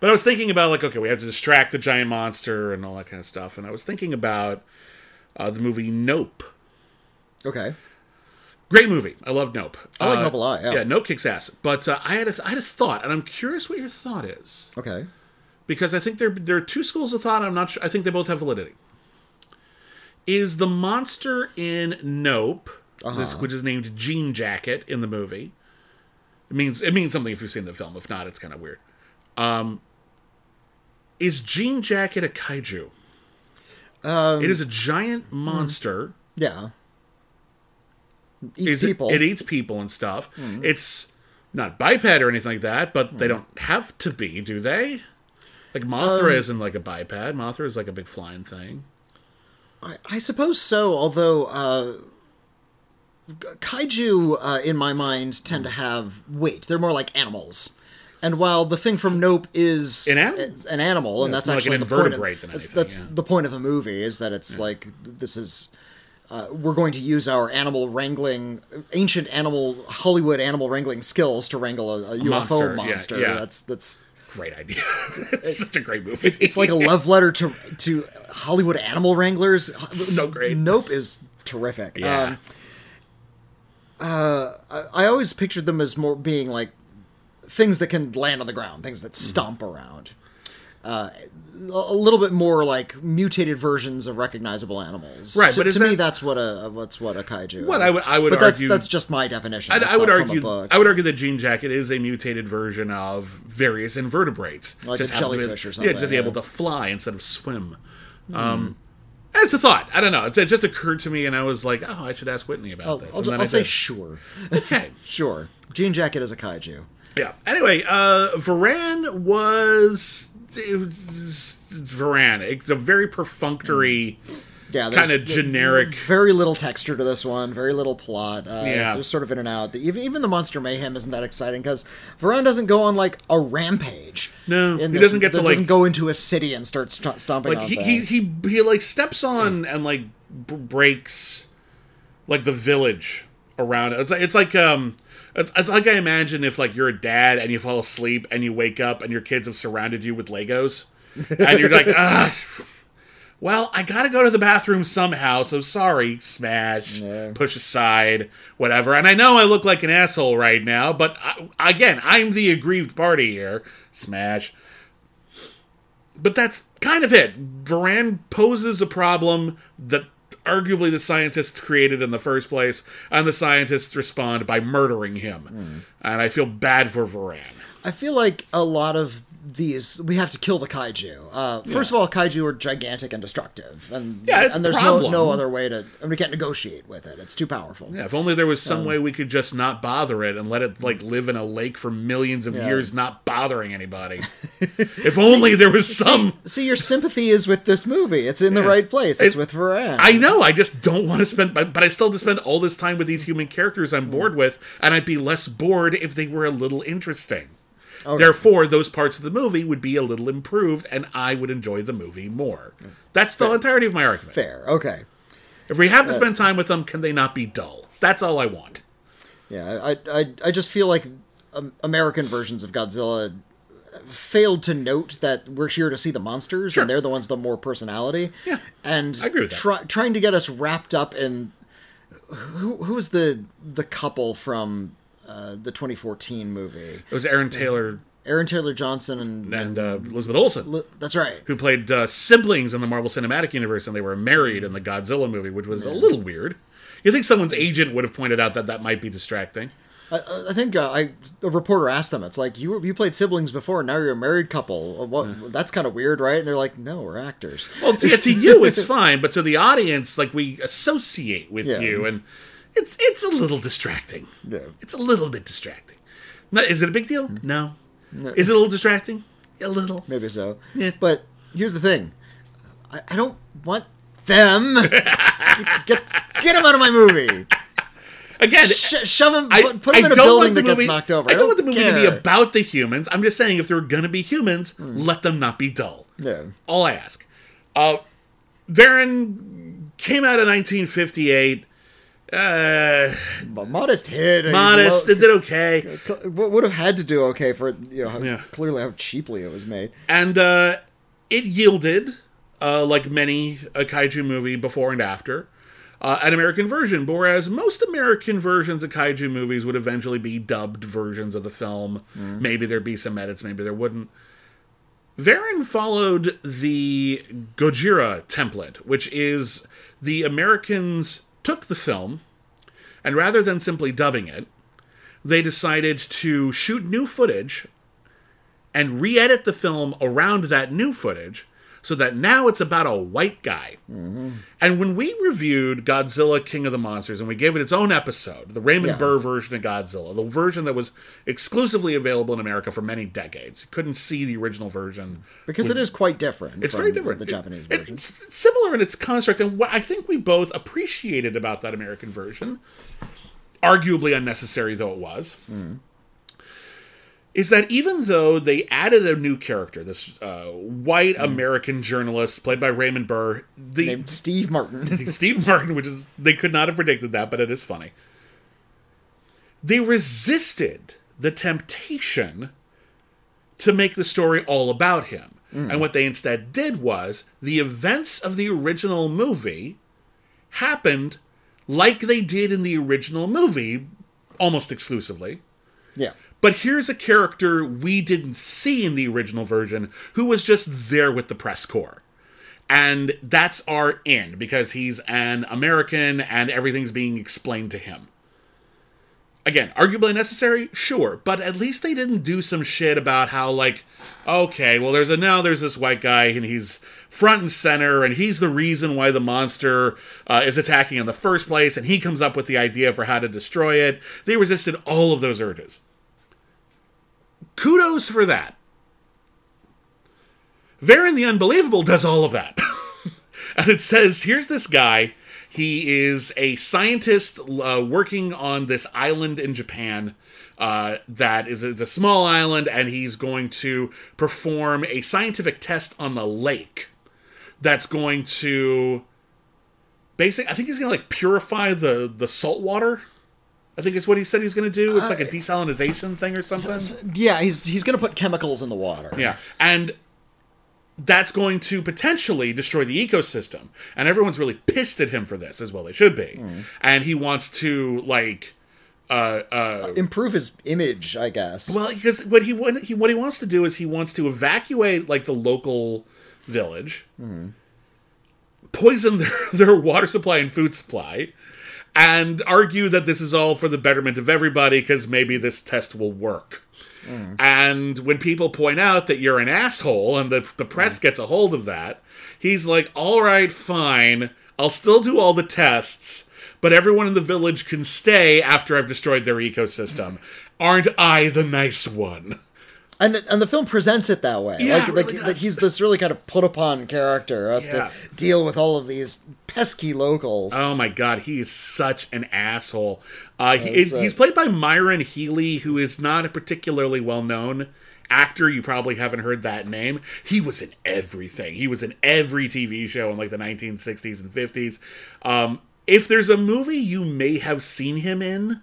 but I was thinking about like, okay, we have to distract the giant monster and all that kind of stuff, and I was thinking about uh, the movie Nope. Okay. Great movie. I love Nope. I like Uh, Nope a lot, yeah. yeah, Nope kicks ass. But uh, I had a, I had a thought, and I'm curious what your thought is Okay. because I think there there are two schools of thought. I'm not sure. I think they both have validity. Is the monster in Nope, this- which is named Jean Jacket in the movie? It means it means something if you've seen the film. If not, it's kind of weird. Um, is Jean Jacket a kaiju? it is a giant monster. Yeah. Eats Is it- people. Hmm. It, eats people and stuff. It's not biped or anything like that, but Hmm. they don't have to be, do they? Like Mothra Um, isn't like a biped. Mothra is like a big flying thing. I, I suppose so, although uh, kaiju, uh, in my mind, tend to have weight. They're more like animals. And while the thing from Nope is An animal. an animal, and that's more like actually an the point of, than that's, anything, that's yeah. the point of the movie is that it's like this is uh, we're going to use our animal wrangling, ancient animal Hollywood animal wrangling skills to wrangle a, a UFO monster, yeah, monster. yeah. That's that's Great idea. it's such a great movie. it's like a love letter to to Hollywood animal wranglers. So great. Nope is terrific. Yeah. Um, uh, I, I always pictured them as more being like things that can land on the ground, things that Mm-hmm. stomp around. Uh, a little bit more like mutated versions of recognizable animals. Right, To, but to me, that's what a what's what a kaiju. What is. I would- I would but argue- that's just my definition. I, I would a argue. I would argue that Jean Jacket is a mutated version of various invertebrates, Like a happen to jellyfish or something, just to be yeah. able to fly instead of swim. Um, it's a thought. I don't know. It's, it just occurred to me, and I was like, "Oh, I should ask Witney about I'll, this." I'll, and then I'll I say did. sure, okay. sure. Jean Jacket is a kaiju. Yeah. Anyway, uh, Varan was. It was it's Varan. It's a very perfunctory, Yeah, kind of generic. very little texture to this one, very little plot. Uh, Yeah. it's just sort of in and out. The- Even even the monster mayhem isn't that exciting because Varan doesn't go on like a rampage. No, he doesn't get to, doesn't like- go into a city and start st- stomping like he, he he he like steps on and like b- breaks like the village around it. It's like it's like um it's, it's like I imagine if like you're a dad and you fall asleep and you wake up and your kids have surrounded you with Legos and you're like ah well I gotta go to the bathroom somehow so sorry smash Yeah. push aside whatever and I know I look like an asshole right now but I, again I'm the aggrieved party here smash but that's kind of it. Varan poses a problem that arguably the scientists created in the first place, and the scientists respond by murdering him. Hmm. And I feel bad for Varan. I feel like a lot of these we have to kill the kaiju. Uh, first of all, kaiju are gigantic and destructive, and Yeah, it's and there's no no other way to. And we can't negotiate with it. It's too powerful. Yeah, if only there was some way we could just not bother it and let it like live in a lake for millions of Yeah. years, not bothering anybody. if only there was some. See, your sympathy is with this movie. It's in the right place. It's, with Varan. I know. I just don't want to spend, but, but I still have to spend all this time with these human characters I'm bored with, and I'd be less bored if they were a little interesting. Therefore, those parts of the movie would be a little improved, and I would enjoy the movie more. That's the entirety of my argument. Fair. Okay. If we have to spend time with them, can they not be dull? That's all I want. Yeah, I, I, I just feel like um, American versions of Godzilla failed to note that we're here to see the monsters, Sure. and they're the ones with the more personality. Yeah, and I agree with that. Try, trying to get us wrapped up in who who was the the couple from uh, the 2014 movie? It was Aaron Taylor Aaron Taylor Johnson and, and uh, Elizabeth Olsen. Li- that's right. who played uh, siblings in the Marvel Cinematic Universe, and they were married in the Godzilla movie, which was a little weird. You think someone's agent would have pointed out that that might be distracting? I, I think uh, I a reporter asked them. It's like you you played siblings before, and now you're a married couple. Uh, What? That's kind of weird, right? And they're like, no, we're actors. Well, to, to you, it's fine, but to the audience, like we associate with Yeah. you, and it's it's a little distracting. Yeah. It's a little bit distracting. No, is it a big deal? No. Is it a little distracting? A little. Maybe so. Yeah. But here's the thing. I, I don't want them. get, get get them out of my movie. Again, Sh- shove them. I, put, them I in a don't building want the gets movie- knocked over. I don't, want the movie to be about the humans. I'm just saying, if they're going to be humans, let them not be dull. Yeah. All I ask. Uh, Varan came out in 1958. Uh, But modest hit. Modest. lo- It did okay. would have had to do okay for you know how, Yeah. clearly how cheaply it was made. and uh, it yielded uh, like many a kaiju movie before and after. uh, an American version, whereas most American versions of kaiju movies would eventually be dubbed versions of the film. Maybe there'd be some edits, maybe there wouldn't. Varan followed the Gojira template, which is the Americans took the film, and rather than simply dubbing it, they decided to shoot new footage and re edit the film around that new footage so that now it's about a white guy. Mm-hmm. And when we reviewed Godzilla King of the Monsters and we gave it its own episode, the Raymond Yeah. Burr version of Godzilla, the version that was exclusively available in America for many decades, you couldn't see the original version. because it is quite different. It's very different. The Japanese it- version. It's similar in its construct, and what I think we both appreciated about that American version, arguably unnecessary though it was, mm. Is that even though they added a new character, this uh, white American journalist played by Raymond Burr, the Named Steve Martin. Steve Martin, which is they could not have predicted that, but it is funny. They resisted the temptation to make the story all about him. And what they instead did was the events of the original movie happened like they did in the original movie almost exclusively. yeah. But here's a character we didn't see in the original version who was just there with the press corps. And that's our in because he's an American and everything's being explained to him. Again, arguably necessary, sure, but at least they didn't do some shit about how like, okay, well there's a now there's this white guy and he's front and center and he's the reason why the monster uh, is attacking in the first place and he comes up with the idea for how to destroy it. They resisted all of those urges. Kudos for that. Varan the Unbelievable does all of that. and it says here's this guy. He is a scientist uh, working on this island in Japan uh, that is it's a small island, and he's going to perform a scientific test on the lake that's going to basic. I think he's going to like purify the the salt water. I think it's what he said he was going to do. It's like a desalinization thing or something. Yeah, he's he's gonna put chemicals in the water. Yeah, and that's going to potentially destroy the ecosystem, and everyone's really pissed at him for this, as well they should be. And he wants to like, uh, uh, Improve his image, I guess. well, because what he what he what he wants to do is he wants to evacuate like the local village, poison their their water supply and food supply. And argue that this is all for the betterment of everybody because maybe this test will work. And when people point out that you're an asshole and the, the press mm. gets a hold of that, he's like, all right, fine. I'll still do all the tests, but everyone in the village can stay after I've destroyed their ecosystem. Mm. Aren't I the nice one? And and the film presents it that way. Yeah, like, like, really like does. he's this really kind of put upon character, has Yeah. to deal with all of these pesky locals. Oh my god, he is such an asshole. Uh, he, he's played by Myron Healy, who is not a particularly well known actor. You probably haven't heard that name. He was in everything. He was in every TV show in like the 1960s and 50s. Um, if there's a movie you may have seen him in,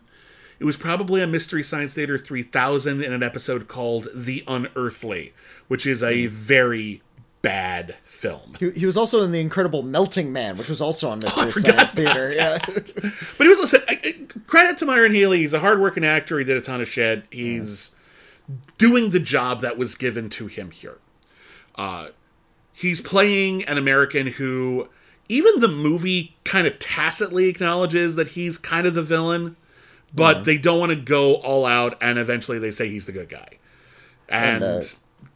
it was probably a Mystery Science Theater 3000 in an episode called The Unearthly, which is a very bad film. He, he was also in The Incredible Melting Man, which was also on Mystery Oh, Science Theater. Yeah. But he was listen. I, I- credit to Myron Healy. He's a hardworking actor. He did a ton of shit. He's doing the job that was given to him here. Uh, he's playing an American who, even the movie kind of tacitly acknowledges that he's kind of the villain, but they don't want to go all out. And eventually, they say he's the good guy, and. uh,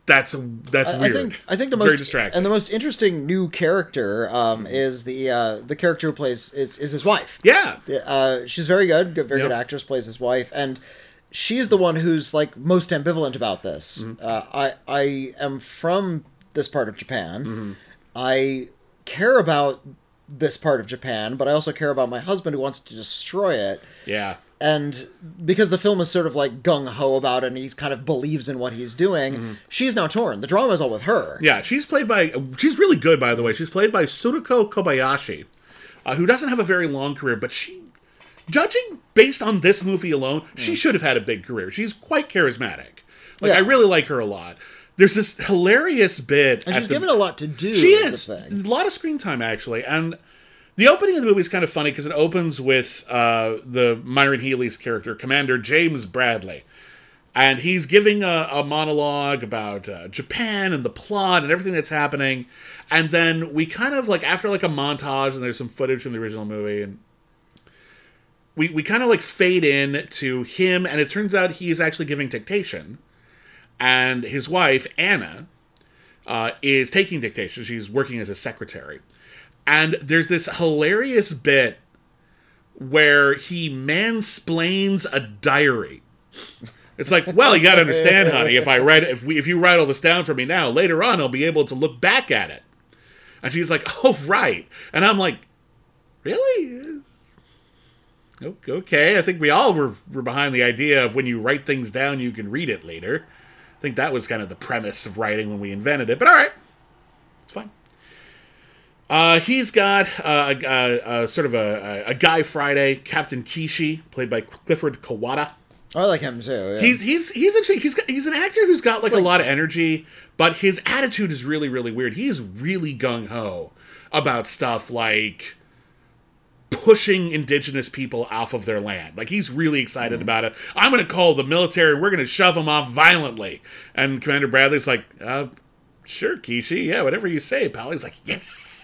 that's that's I weird. think I think the It's very most distracting. and the most interesting new character um, is the uh, the character who plays is, is his wife. yeah, Uh, she's very good, good very good actress, plays his wife, and she's the one who's like most ambivalent about this. Mm-hmm. Uh, I I am from this part of Japan. Mm-hmm. I care about this part of Japan, but I also care about my husband who wants to destroy it. yeah. And because the film is sort of like gung ho about it and he kind of believes in what he's doing, she's now torn. The drama is all with her. Mm-hmm. Yeah, she's played by. She's really good, by the way. She's played by Tsuruko Kobayashi, uh, who doesn't have a very long career, but she, judging based on this movie alone, she should have had a big career. She's quite charismatic. Like Yeah. I really like her a lot. There's this hilarious bit, And she's the- given a lot to do. She is a lot of screen time actually, and The opening of the movie is kind of funny because it opens with uh, the Myron Healy's character, Commander James Bradley. And he's giving a, a monologue about uh, Japan and the plot and everything that's happening. And then we kind of like, after like a montage, and there's some footage from the original movie, and we, we kind of like fade in to him, and it turns out he is actually giving dictation. And his wife, Anna, uh, is taking dictation. She's working as a secretary. And there's this hilarious bit where he mansplains a diary. It's like, well, you got to understand, honey. If I write, if we, if you write all this down for me now, later on, I'll be able to look back at it. And she's like, oh, right. And I'm like, really? Okay, I think we all were, were behind the idea of when you write things down, you can read it later. I think that was kind of the premise of writing when we invented it. But all right, it's fine. Uh, he's got uh, a, a, a, sort of a, a, Guy Friday, Captain Kishi, played by Clifford Kawada. I like him too. Yeah. He's he's he's actually he's got, he's an actor who's got like, like, a lot of energy, but his attitude is really really weird. He is really gung ho about stuff like pushing indigenous people off of their land. Like he's really excited mm. about it. I'm going to call the military. We're going to shove them off violently. And Commander Bradley's like, uh, "Sure, Kishi. Yeah, whatever you say, pal." He's like, "Yes."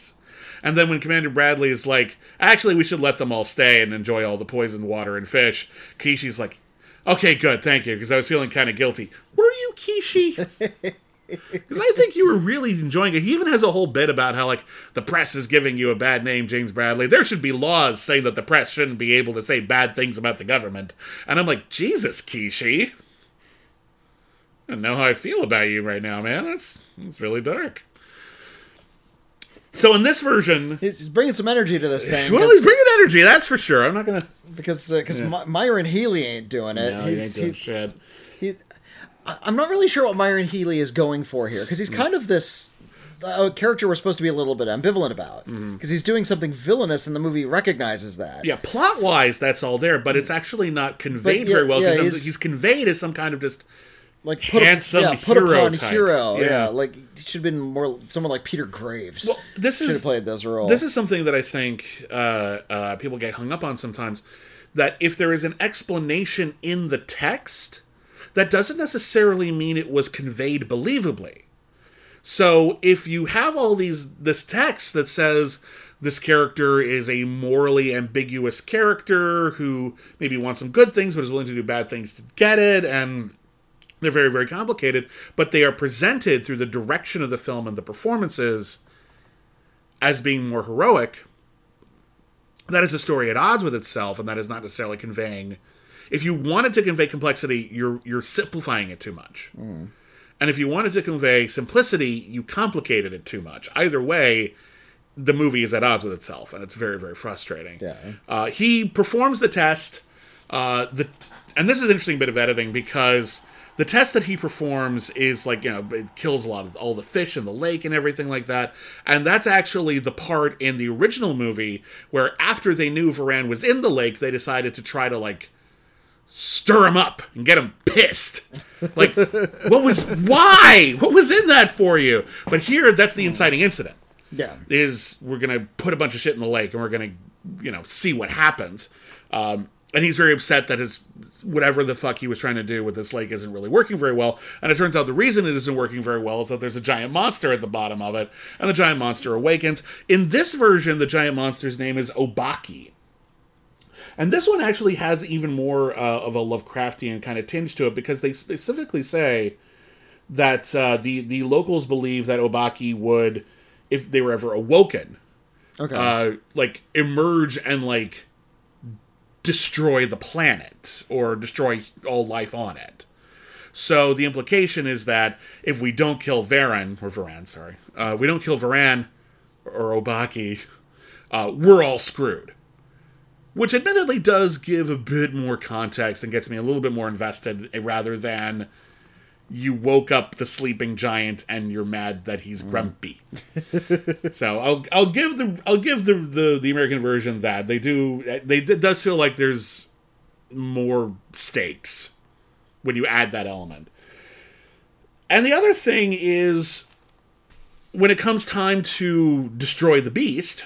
And then when Commander Bradley is like, "Actually, we should let them all stay and enjoy all the poisoned water and fish," Kishi's like, "Okay, good, thank you," because I was feeling kind of guilty. Were you Kishi? Because I think you were really enjoying it. He even has a whole bit about how, like, the press is giving you a bad name, James Bradley. There should be laws saying that the press shouldn't be able to say bad things about the government. And I'm like, Jesus, Kishi. I don't know how I feel about you right now, man. That's, that's really dark. So in this version, he's, bringing some energy to this thing. Well, he's bringing energy, that's for sure. I'm not gonna because because uh, yeah. Myron Healy ain't doing it. No, he's, he ain't doing shit. He, I'm not really sure what Myron Healy is going for here because he's kind of this a character we're supposed to be a little bit ambivalent about because mm-hmm. he's doing something villainous and the movie recognizes that. Yeah, plot wise, that's all there, but it's actually not conveyed yeah, very well because yeah, he's, he's, conveyed as some kind of just like put handsome a, yeah, put hero upon type. hero. Yeah. yeah, like he should have been more someone like Peter Graves. Well, this should is, have played this role. This is something that I think uh, uh, people get hung up on sometimes. That if there is an explanation in the text that doesn't necessarily mean it was conveyed believably. So if you have all these this text that says this character is a morally ambiguous character who maybe wants some good things but is willing to do bad things to get it and they're very very complicated but they are presented through the direction of the film and the performances as being more heroic that is a story at odds with itself and that is not necessarily conveying if you wanted to convey complexity, you're you're simplifying it too much. Mm. And if you wanted to convey simplicity, you complicated it too much. Either way, the movie is at odds with itself, and it's very very frustrating. Yeah. Uh, he performs the test. Uh, the and this is an interesting bit of editing because the test that he performs is like you know it kills a lot of all the fish in the lake and everything like that and that's actually the part in the original movie where after they knew Varan was in the lake they decided to try to like stir him up and get him pissed. Like, what was why? What was in that for you? But here, that's the inciting incident. Yeah, is we're gonna put a bunch of shit in the lake and we're gonna, you know, see what happens. Um, and he's very upset that his whatever the fuck he was trying to do with this lake isn't really working very well. And it turns out the reason it isn't working very well is that there's a giant monster at the bottom of it, and the giant monster awakens. In this version, the giant monster's name is Obaki and this one actually has even more uh, of a Lovecraftian kind of tinge to it because they specifically say that uh, the the locals believe that Obaki would, if they were ever awoken, okay, uh, like emerge and like destroy the planet or destroy all life on it. So the implication is that if we don't kill Varan or Varan, sorry, uh, we don't kill Varan or Obaki, uh, we're all screwed which admittedly does give a bit more context and gets me a little bit more invested eh, rather than you woke up the sleeping giant and you're mad that he's mm. grumpy. Mm. so I'll I'll give the I'll give the, the the American version that they do they it does feel like there's more stakes when you add that element. And the other thing is when it comes time to destroy the beast,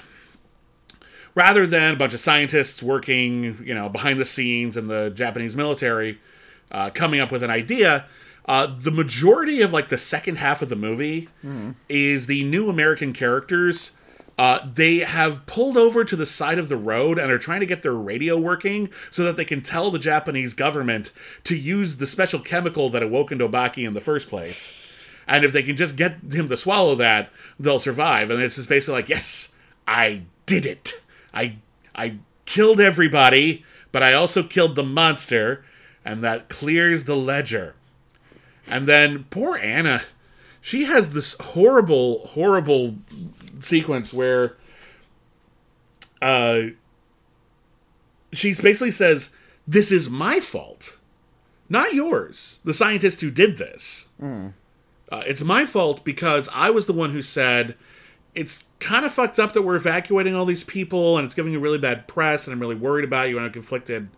rather than a bunch of scientists working, you know, behind the scenes in the Japanese military, uh, coming up with an idea. Uh, the majority of like the second half of the movie is the new American characters. Uh, they have pulled over to the side of the road and are trying to get their radio working so that they can tell the Japanese government to use the special chemical that awoke Obaki in the first place. And if they can just get him to swallow that, they'll survive. And it's just basically like, yes, I did it. I I killed everybody, but I also killed the monster, and that clears the ledger. And then poor Anna, she has this horrible, horrible sequence where uh she basically says, This is my fault, not yours, the scientist who did this. Uh, it's my fault because I was the one who said, It's kind of fucked up that we're evacuating all these people and it's giving you really bad press, and I'm really worried about you and I'm conflicted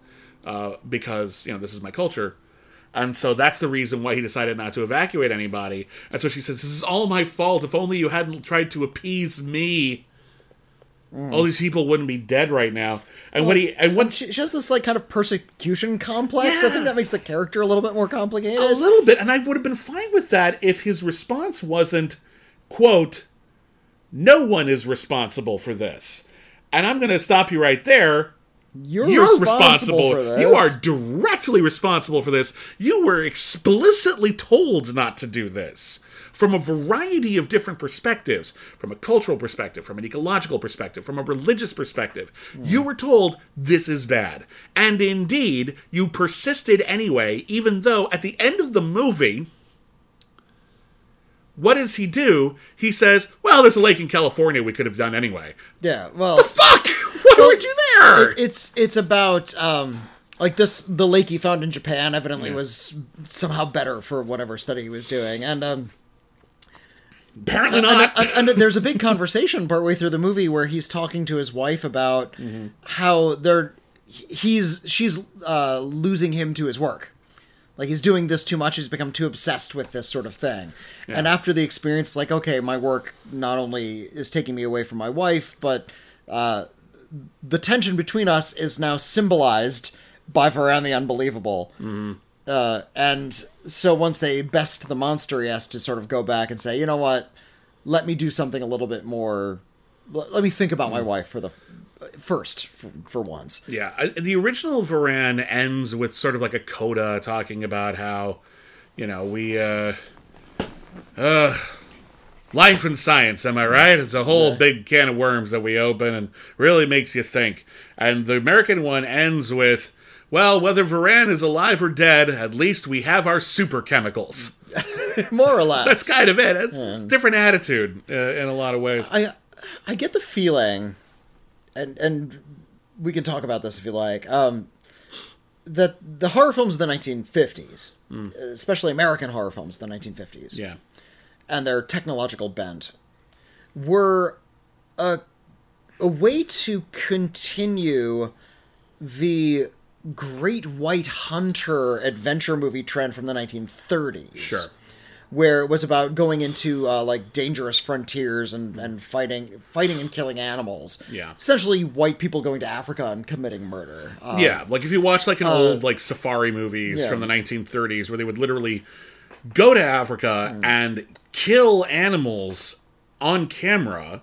uh, because, you know, this is my culture. And so that's the reason why he decided not to evacuate anybody. And so she says, This is all my fault. If only you hadn't tried to appease me. Hmm. All these people wouldn't be dead right now. And when he and when She, she has this like kind of persecution complex. I think that makes the character a little bit more complicated. a little bit, and I would have been fine with that if his response wasn't, quote, no one is responsible for this. And I'm gonna stop you right there. You're, You're responsible, responsible. You are directly responsible for this. You were explicitly told not to do this from a variety of different perspectives from a cultural perspective, from an ecological perspective, from a religious perspective. Hmm. You were told this is bad. And indeed, you persisted anyway, even though at the end of the movie, what does he do? He says, Well, there's a lake in California we could have done anyway. Yeah. Well, The Fuck! What Well, you there? it- it's it's about um like this the lake he found in Japan evidently was somehow better for whatever study he was doing. And um Apparently and, not. and, and there's a big conversation partway through the movie where he's talking to his wife about how they're he's she's uh, losing him to his work. Like he's doing this too much. He's become too obsessed with this sort of thing. And after the experience like okay my work not only is taking me away from my wife but uh, the tension between us is now symbolized by Varan the Unbelievable. Uh, and so once they best the monster, he has to sort of go back and say, you know what, let me do something a little bit more. Let, let me think about my wife for the first, for, for once. Yeah, the original Varan ends with sort of like a coda talking about how, you know, we, uh, uh, life and science, am I right? It's a whole big can of worms that we open and really makes you think. And the American one ends with, well, whether Varan is alive or dead, at least we have our super chemicals. More or less. That's kind of it. It's, it's a different attitude uh, in a lot of ways. I I get the feeling, and and we can talk about this if you like. Um, that the horror films of the 1950s, especially American horror films of the 1950s, yeah. And their technological bent, were a a way to continue the great white hunter adventure movie trend from the 1930s Sure. where it was about going into uh, like dangerous frontiers and, and fighting fighting and killing animals Yeah. essentially white people going to africa and committing murder uh, Yeah, like if you watch like an old like safari movies yeah. from the 1930s where they would literally go to Africa Hmm. and kill animals on camera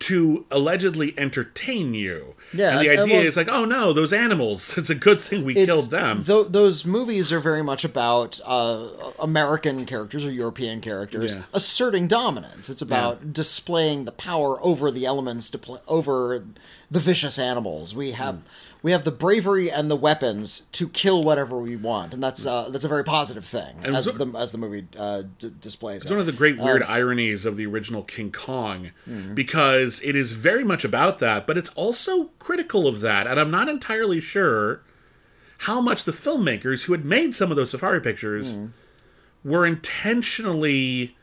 to allegedly entertain you. Yeah, and the and idea well- is like, oh no, those animals. It's a good thing we killed them. tho- those movies are very much about uh, American characters or European characters Yeah. asserting dominance. It's about displaying the power over the elements, depl- over the vicious animals. We have Hmm. We have the bravery and the weapons to kill whatever we want, and that's uh, that's a very positive thing And as the as the movie uh, d- displays. It's it. one of the great weird Um, ironies of the original King Kong Mm-hmm. because it is very much about that, but it's also critical of that. And I'm not entirely sure how much the filmmakers who had made some of those safari pictures Mm. were intentionally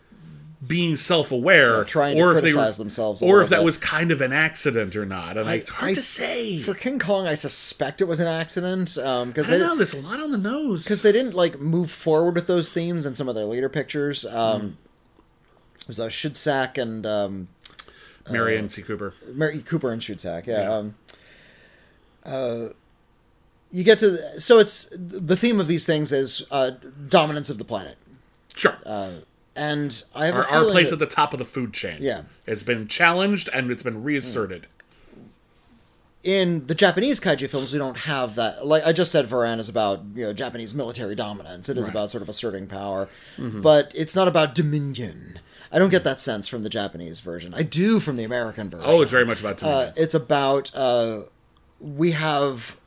being self-aware trying to or if they criticize were, themselves or if that bit. was kind of an accident or not and I, it's hard I to say For King Kong, I suspect it was an accident um, because i they know there's a lot on the nose because they didn't like move forward with those themes in some of their later pictures. Um, It was uh, Schoedsack and um, Merian C. Cooper. Mary Cooper and Schoedsack, yeah. Um, uh, you get to so it's the theme of these things is uh, dominance of the planet, Sure. And I have our, our place that- at the top of the food chain. Yeah. It's been challenged and it's been reasserted. in the Japanese kaiju films, we don't have that. Like I just said, Varan is about you know Japanese military dominance. It is Right. about sort of asserting power, but it's not about dominion. I don't get that sense from the Japanese version. I do from the American version. Oh, it's very much about Uh, it's about uh, we have uh,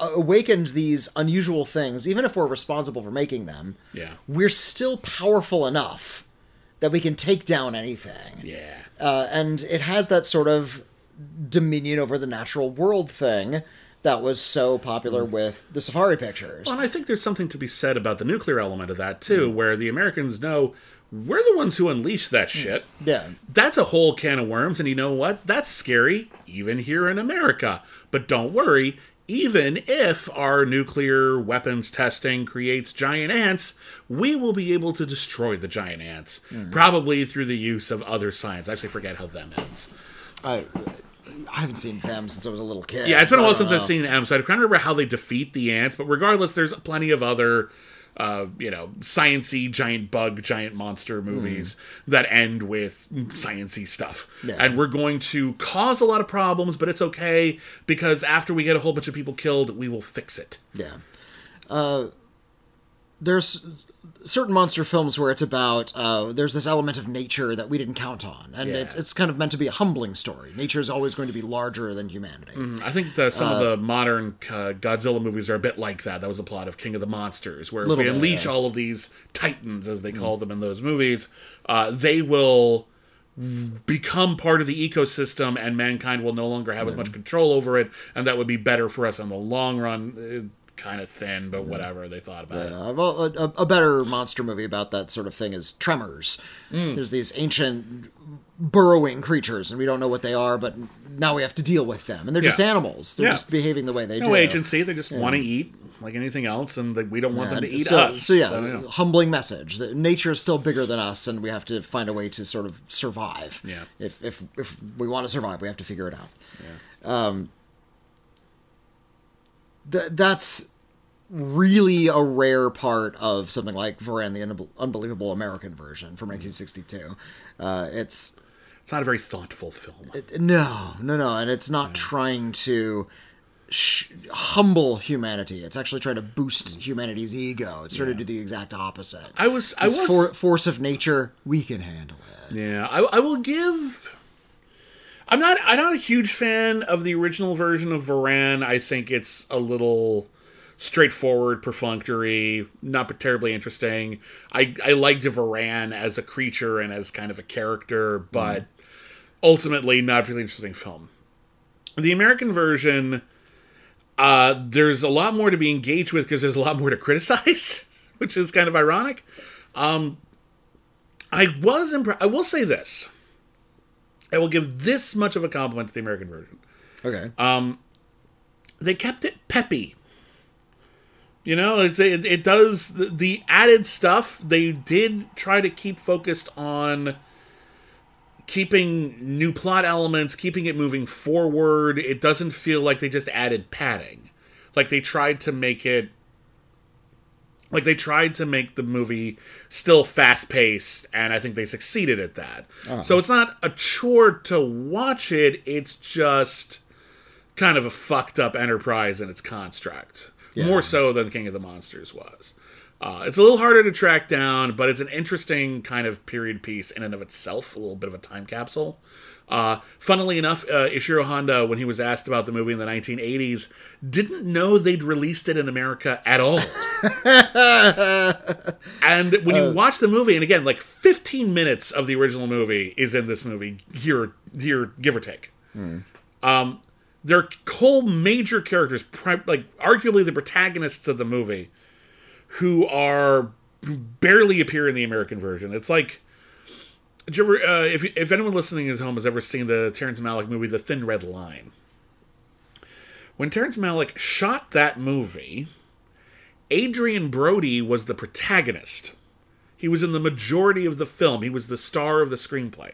Uh, awakened these unusual things, even if we're responsible for making them. Yeah. we're still powerful enough that we can take down anything yeah. uh, and it has that sort of dominion over the natural world thing that was so popular mm. with the safari pictures. Well, and I think there's something to be said about the nuclear element of that too, mm. where the Americans know we're the ones who unleashed that mm. shit. Yeah. That's a whole can of worms, and you know what? That's scary, even here in America. But don't worry, even if our nuclear weapons testing creates giant ants, we will be able to destroy the giant ants, hmm. probably through the use of other science. I actually forget how them ends. I, I haven't seen them since I was a little kid. Yeah, it's been a while since I've seen them, so I can't remember how they defeat the ants. But regardless, there's plenty of other, uh, you know, sciency giant bug, giant monster movies that end with sciency stuff. Yeah. And we're going to cause a lot of problems, but it's okay because after we get a whole bunch of people killed, we will fix it. Yeah. Uh, there's certain monster films where it's about uh, there's this element of nature that we didn't count on, and Yeah. it's it's kind of meant to be a humbling story. Nature is always going to be larger than humanity. I think the, some of the modern uh, Godzilla movies are a bit like that. That was the plot of King of the Monsters, where if we bit, unleash yeah. all of these titans, as they call them in those movies, uh, they will become part of the ecosystem, and mankind will no longer have as much control over it, and that would be better for us in the long run. Kind of thin, but whatever they thought about it. Uh, well, a, a- better monster movie about that sort of thing is Tremors. Hmm. There's these ancient burrowing creatures, and we don't know what they are, but now we have to deal with them. And they're just animals. They're Yeah. just behaving the way they No do. agency; they just want to eat like anything else, and they, we don't want them to eat so, us. So yeah, So, yeah. humbling message that nature is still bigger than us, and we have to find a way to sort of survive. Yeah. If if if we want to survive, we have to figure it out. Um. Th- that's really a rare part of something like Varan, the Unbe- Unbelievable American version from 1962. Uh, it's It's not a very thoughtful film. no, no, no, and it's not trying to sh- humble humanity. It's actually trying to boost humanity's ego. It's trying to do the exact opposite. I was, I was, for- force of nature, we can handle it. Yeah, I, I will give. I'm not. I'm not a huge fan of the original version of Varan. I think it's a little straightforward, perfunctory, not terribly interesting. I I liked Varan as a creature and as kind of a character, but ultimately not a particularly interesting film. The American version, uh, there's a lot more to be engaged with because there's a lot more to criticize, which is kind of ironic. I was impressed. I will say this. I will give this much of a compliment to the American version. Okay. Um, They kept it peppy. You know, it's it, it does the, the added stuff. They did try to keep focused on keeping new plot elements, keeping it moving forward. It doesn't feel like they just added padding. Like they tried to make it like they tried to make the movie still fast paced and i think they succeeded at that. So it's not a chore to watch it it's just kind of a fucked up enterprise in its construct. More so than king of the monsters was. Uh, it's a little harder to track down but it's an interesting kind of period piece in and of itself a little bit of a time capsule uh, funnily enough, uh, Ishiro Honda, when he was asked about the movie in the 1980s, didn't know they'd released it in America at all. and when you watch the movie, and again, like 15 minutes of the original movie is in this movie, here, here, give or take. Um, there are whole major characters, pri- like arguably the protagonists of the movie, who are who barely appear in the American version. It's like did you ever, uh, if if anyone listening at home has ever seen the Terrence Malick movie, The Thin Red Line, when Terrence Malick shot that movie, Adrien Brody was the protagonist. He was in the majority of the film. He was the star of the screenplay.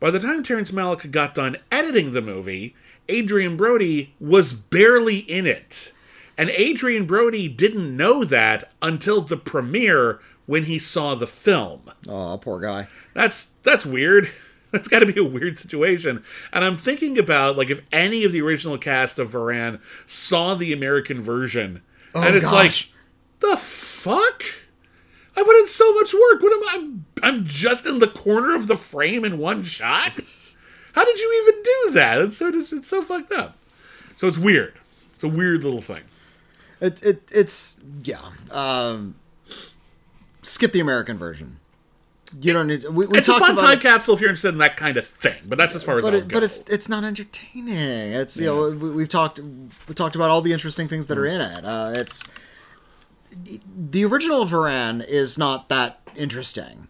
By the time Terrence Malick got done editing the movie, Adrien Brody was barely in it. And Adrien Brody didn't know that until the premiere when he saw the film. Oh, poor guy. That's that's weird. That's got to be a weird situation. And I'm thinking about like if any of the original cast of Varan saw the American version, and it's gosh. like, the fuck. I put in so much work. What am I? I'm, I'm just in the corner of the frame in one shot. How did you even do that? It's so just, it's so fucked up. So it's weird. It's a weird little thing. It, it it's yeah. Um, skip the American version. You don't need. We, we It's a talked fun about time it, capsule if you're interested in that kind of thing. But that's as far as but it, go. but it's it's not entertaining. It's you know we, we've talked we talked about all the interesting things that are in it. Uh, it's the original Varan is not that interesting.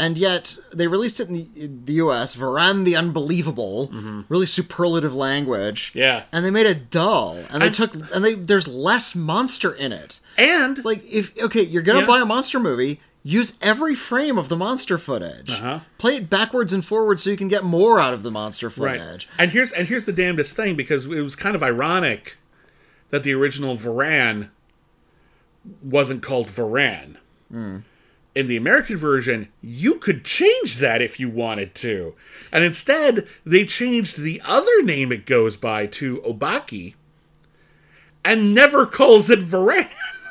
And yet they released it in the, in the U.S. Varan the Unbelievable, really superlative language. Yeah. and they made it dull, and they And- took and they there's less monster in it. and It's like if okay, you're gonna Yeah. buy a monster movie, use every frame of the monster footage. Uh-huh. Play it backwards and forwards so you can get more out of the monster footage. Right. And here's and here's the damnedest thing because it was kind of ironic that the original Varan wasn't called Varan. In the American version, you could change that if you wanted to. And instead, they changed the other name it goes by to Obaki and never calls it Varan.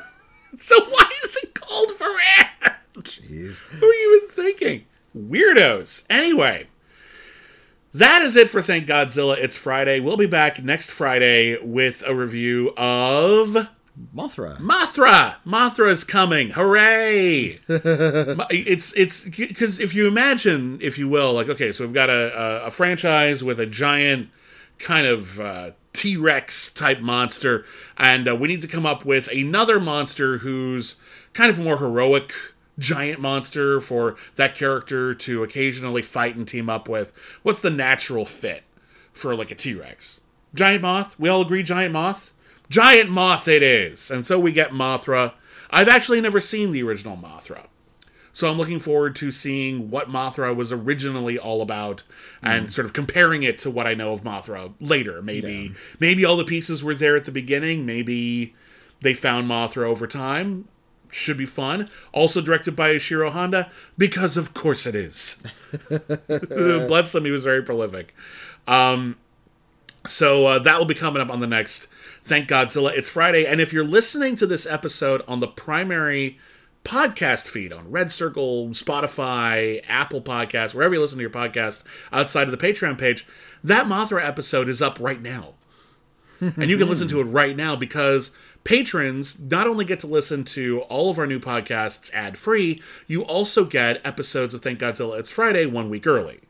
so why is it called Varan? Jeez. What were you even thinking? Weirdos. Anyway, that is it for Thank Godzilla. It's Friday. We'll be back next Friday with a review of Mothra. Mothra. Mothra is coming. Hooray! It's it's because if you imagine, if you will, like okay, so we've got a a, a franchise with a giant kind of uh, T Rex type monster, and uh, we need to come up with another monster who's kind of a more heroic giant monster for that character to occasionally fight and team up with. What's the natural fit for like a T Rex? Giant moth. We all agree, giant moth. Giant moth it is, and so we get Mothra. I've actually never seen the original Mothra. So I'm looking forward to seeing what Mothra was originally all about and sort of comparing it to what I know of Mothra later. Maybe maybe all the pieces were there at the beginning, maybe they found Mothra over time. Should be fun. Also directed by Ishiro Honda, because of course it is. Bless him, he was very prolific. Um, so uh, that will be coming up on the next Thank Godzilla. It's Friday, and if you're listening to this episode on the primary podcast feed on Red Circle, Spotify, Apple Podcasts, wherever you listen to your podcast outside of the Patreon page, that Mothra episode is up right now. and you can listen to it right now because patrons not only get to listen to all of our new podcasts ad free, you also get episodes of Thank Godzilla It's Friday one week early.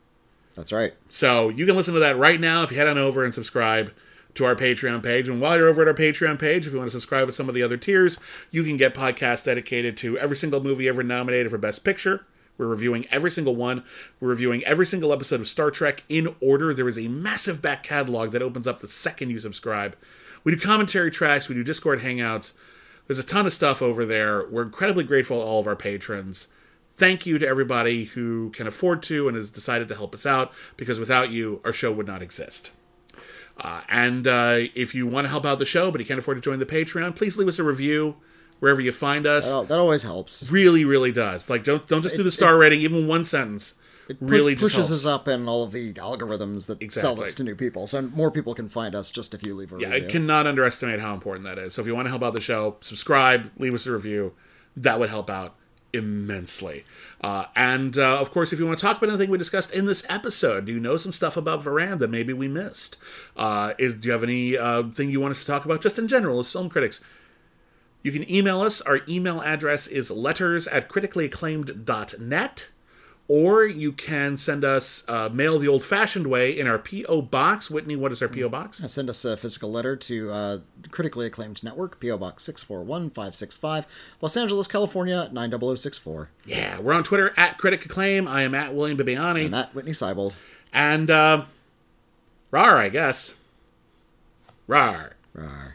That's right. So you can listen to that right now if you head on over and subscribe to our Patreon page. And while you're over at our Patreon page, if you want to subscribe to some of the other tiers, you can get podcasts dedicated to every single movie ever nominated for Best Picture. We're reviewing every single one. We're reviewing every single episode of Star Trek in order. There is a massive back catalog that opens up the second you subscribe. We do commentary tracks, we do Discord hangouts. There's a ton of stuff over there. We're incredibly grateful to all of our patrons thank you to everybody who can afford to and has decided to help us out because without you, our show would not exist. Uh, and uh, if you want to help out the show but you can't afford to join the Patreon, please leave us a review wherever you find us. Well, that always helps. really, really does. Like, don't don't just do the star rating, even one sentence. It really Pu- pushes us up in all of the algorithms that sell Exactly. us to new people, so more people can find us just if you leave a Yeah, I cannot underestimate how important that is. So if you want to help out the show, subscribe, leave us a review. That would help out immensely. Uh, and uh, of course, if you want to talk about anything we discussed in this episode, do you know some stuff about Veranda maybe we missed? Uh, is, do you have any uh, thing you want us to talk about just in general as film critics? You can email us. Our email address is letters at criticallyacclaimed.net. Or you can send us uh, mail the old fashioned way in our P.O. Box. Witney, what is our P.O. Box? Send us a physical letter to uh, critically acclaimed network, PO Box 641565, Los Angeles, California 90064. Yeah, we're on Twitter at Critic Acclaim. I am at William Bibbiani. And that Witney Seibold. And, uh, rar, I guess. Rar. Rawr.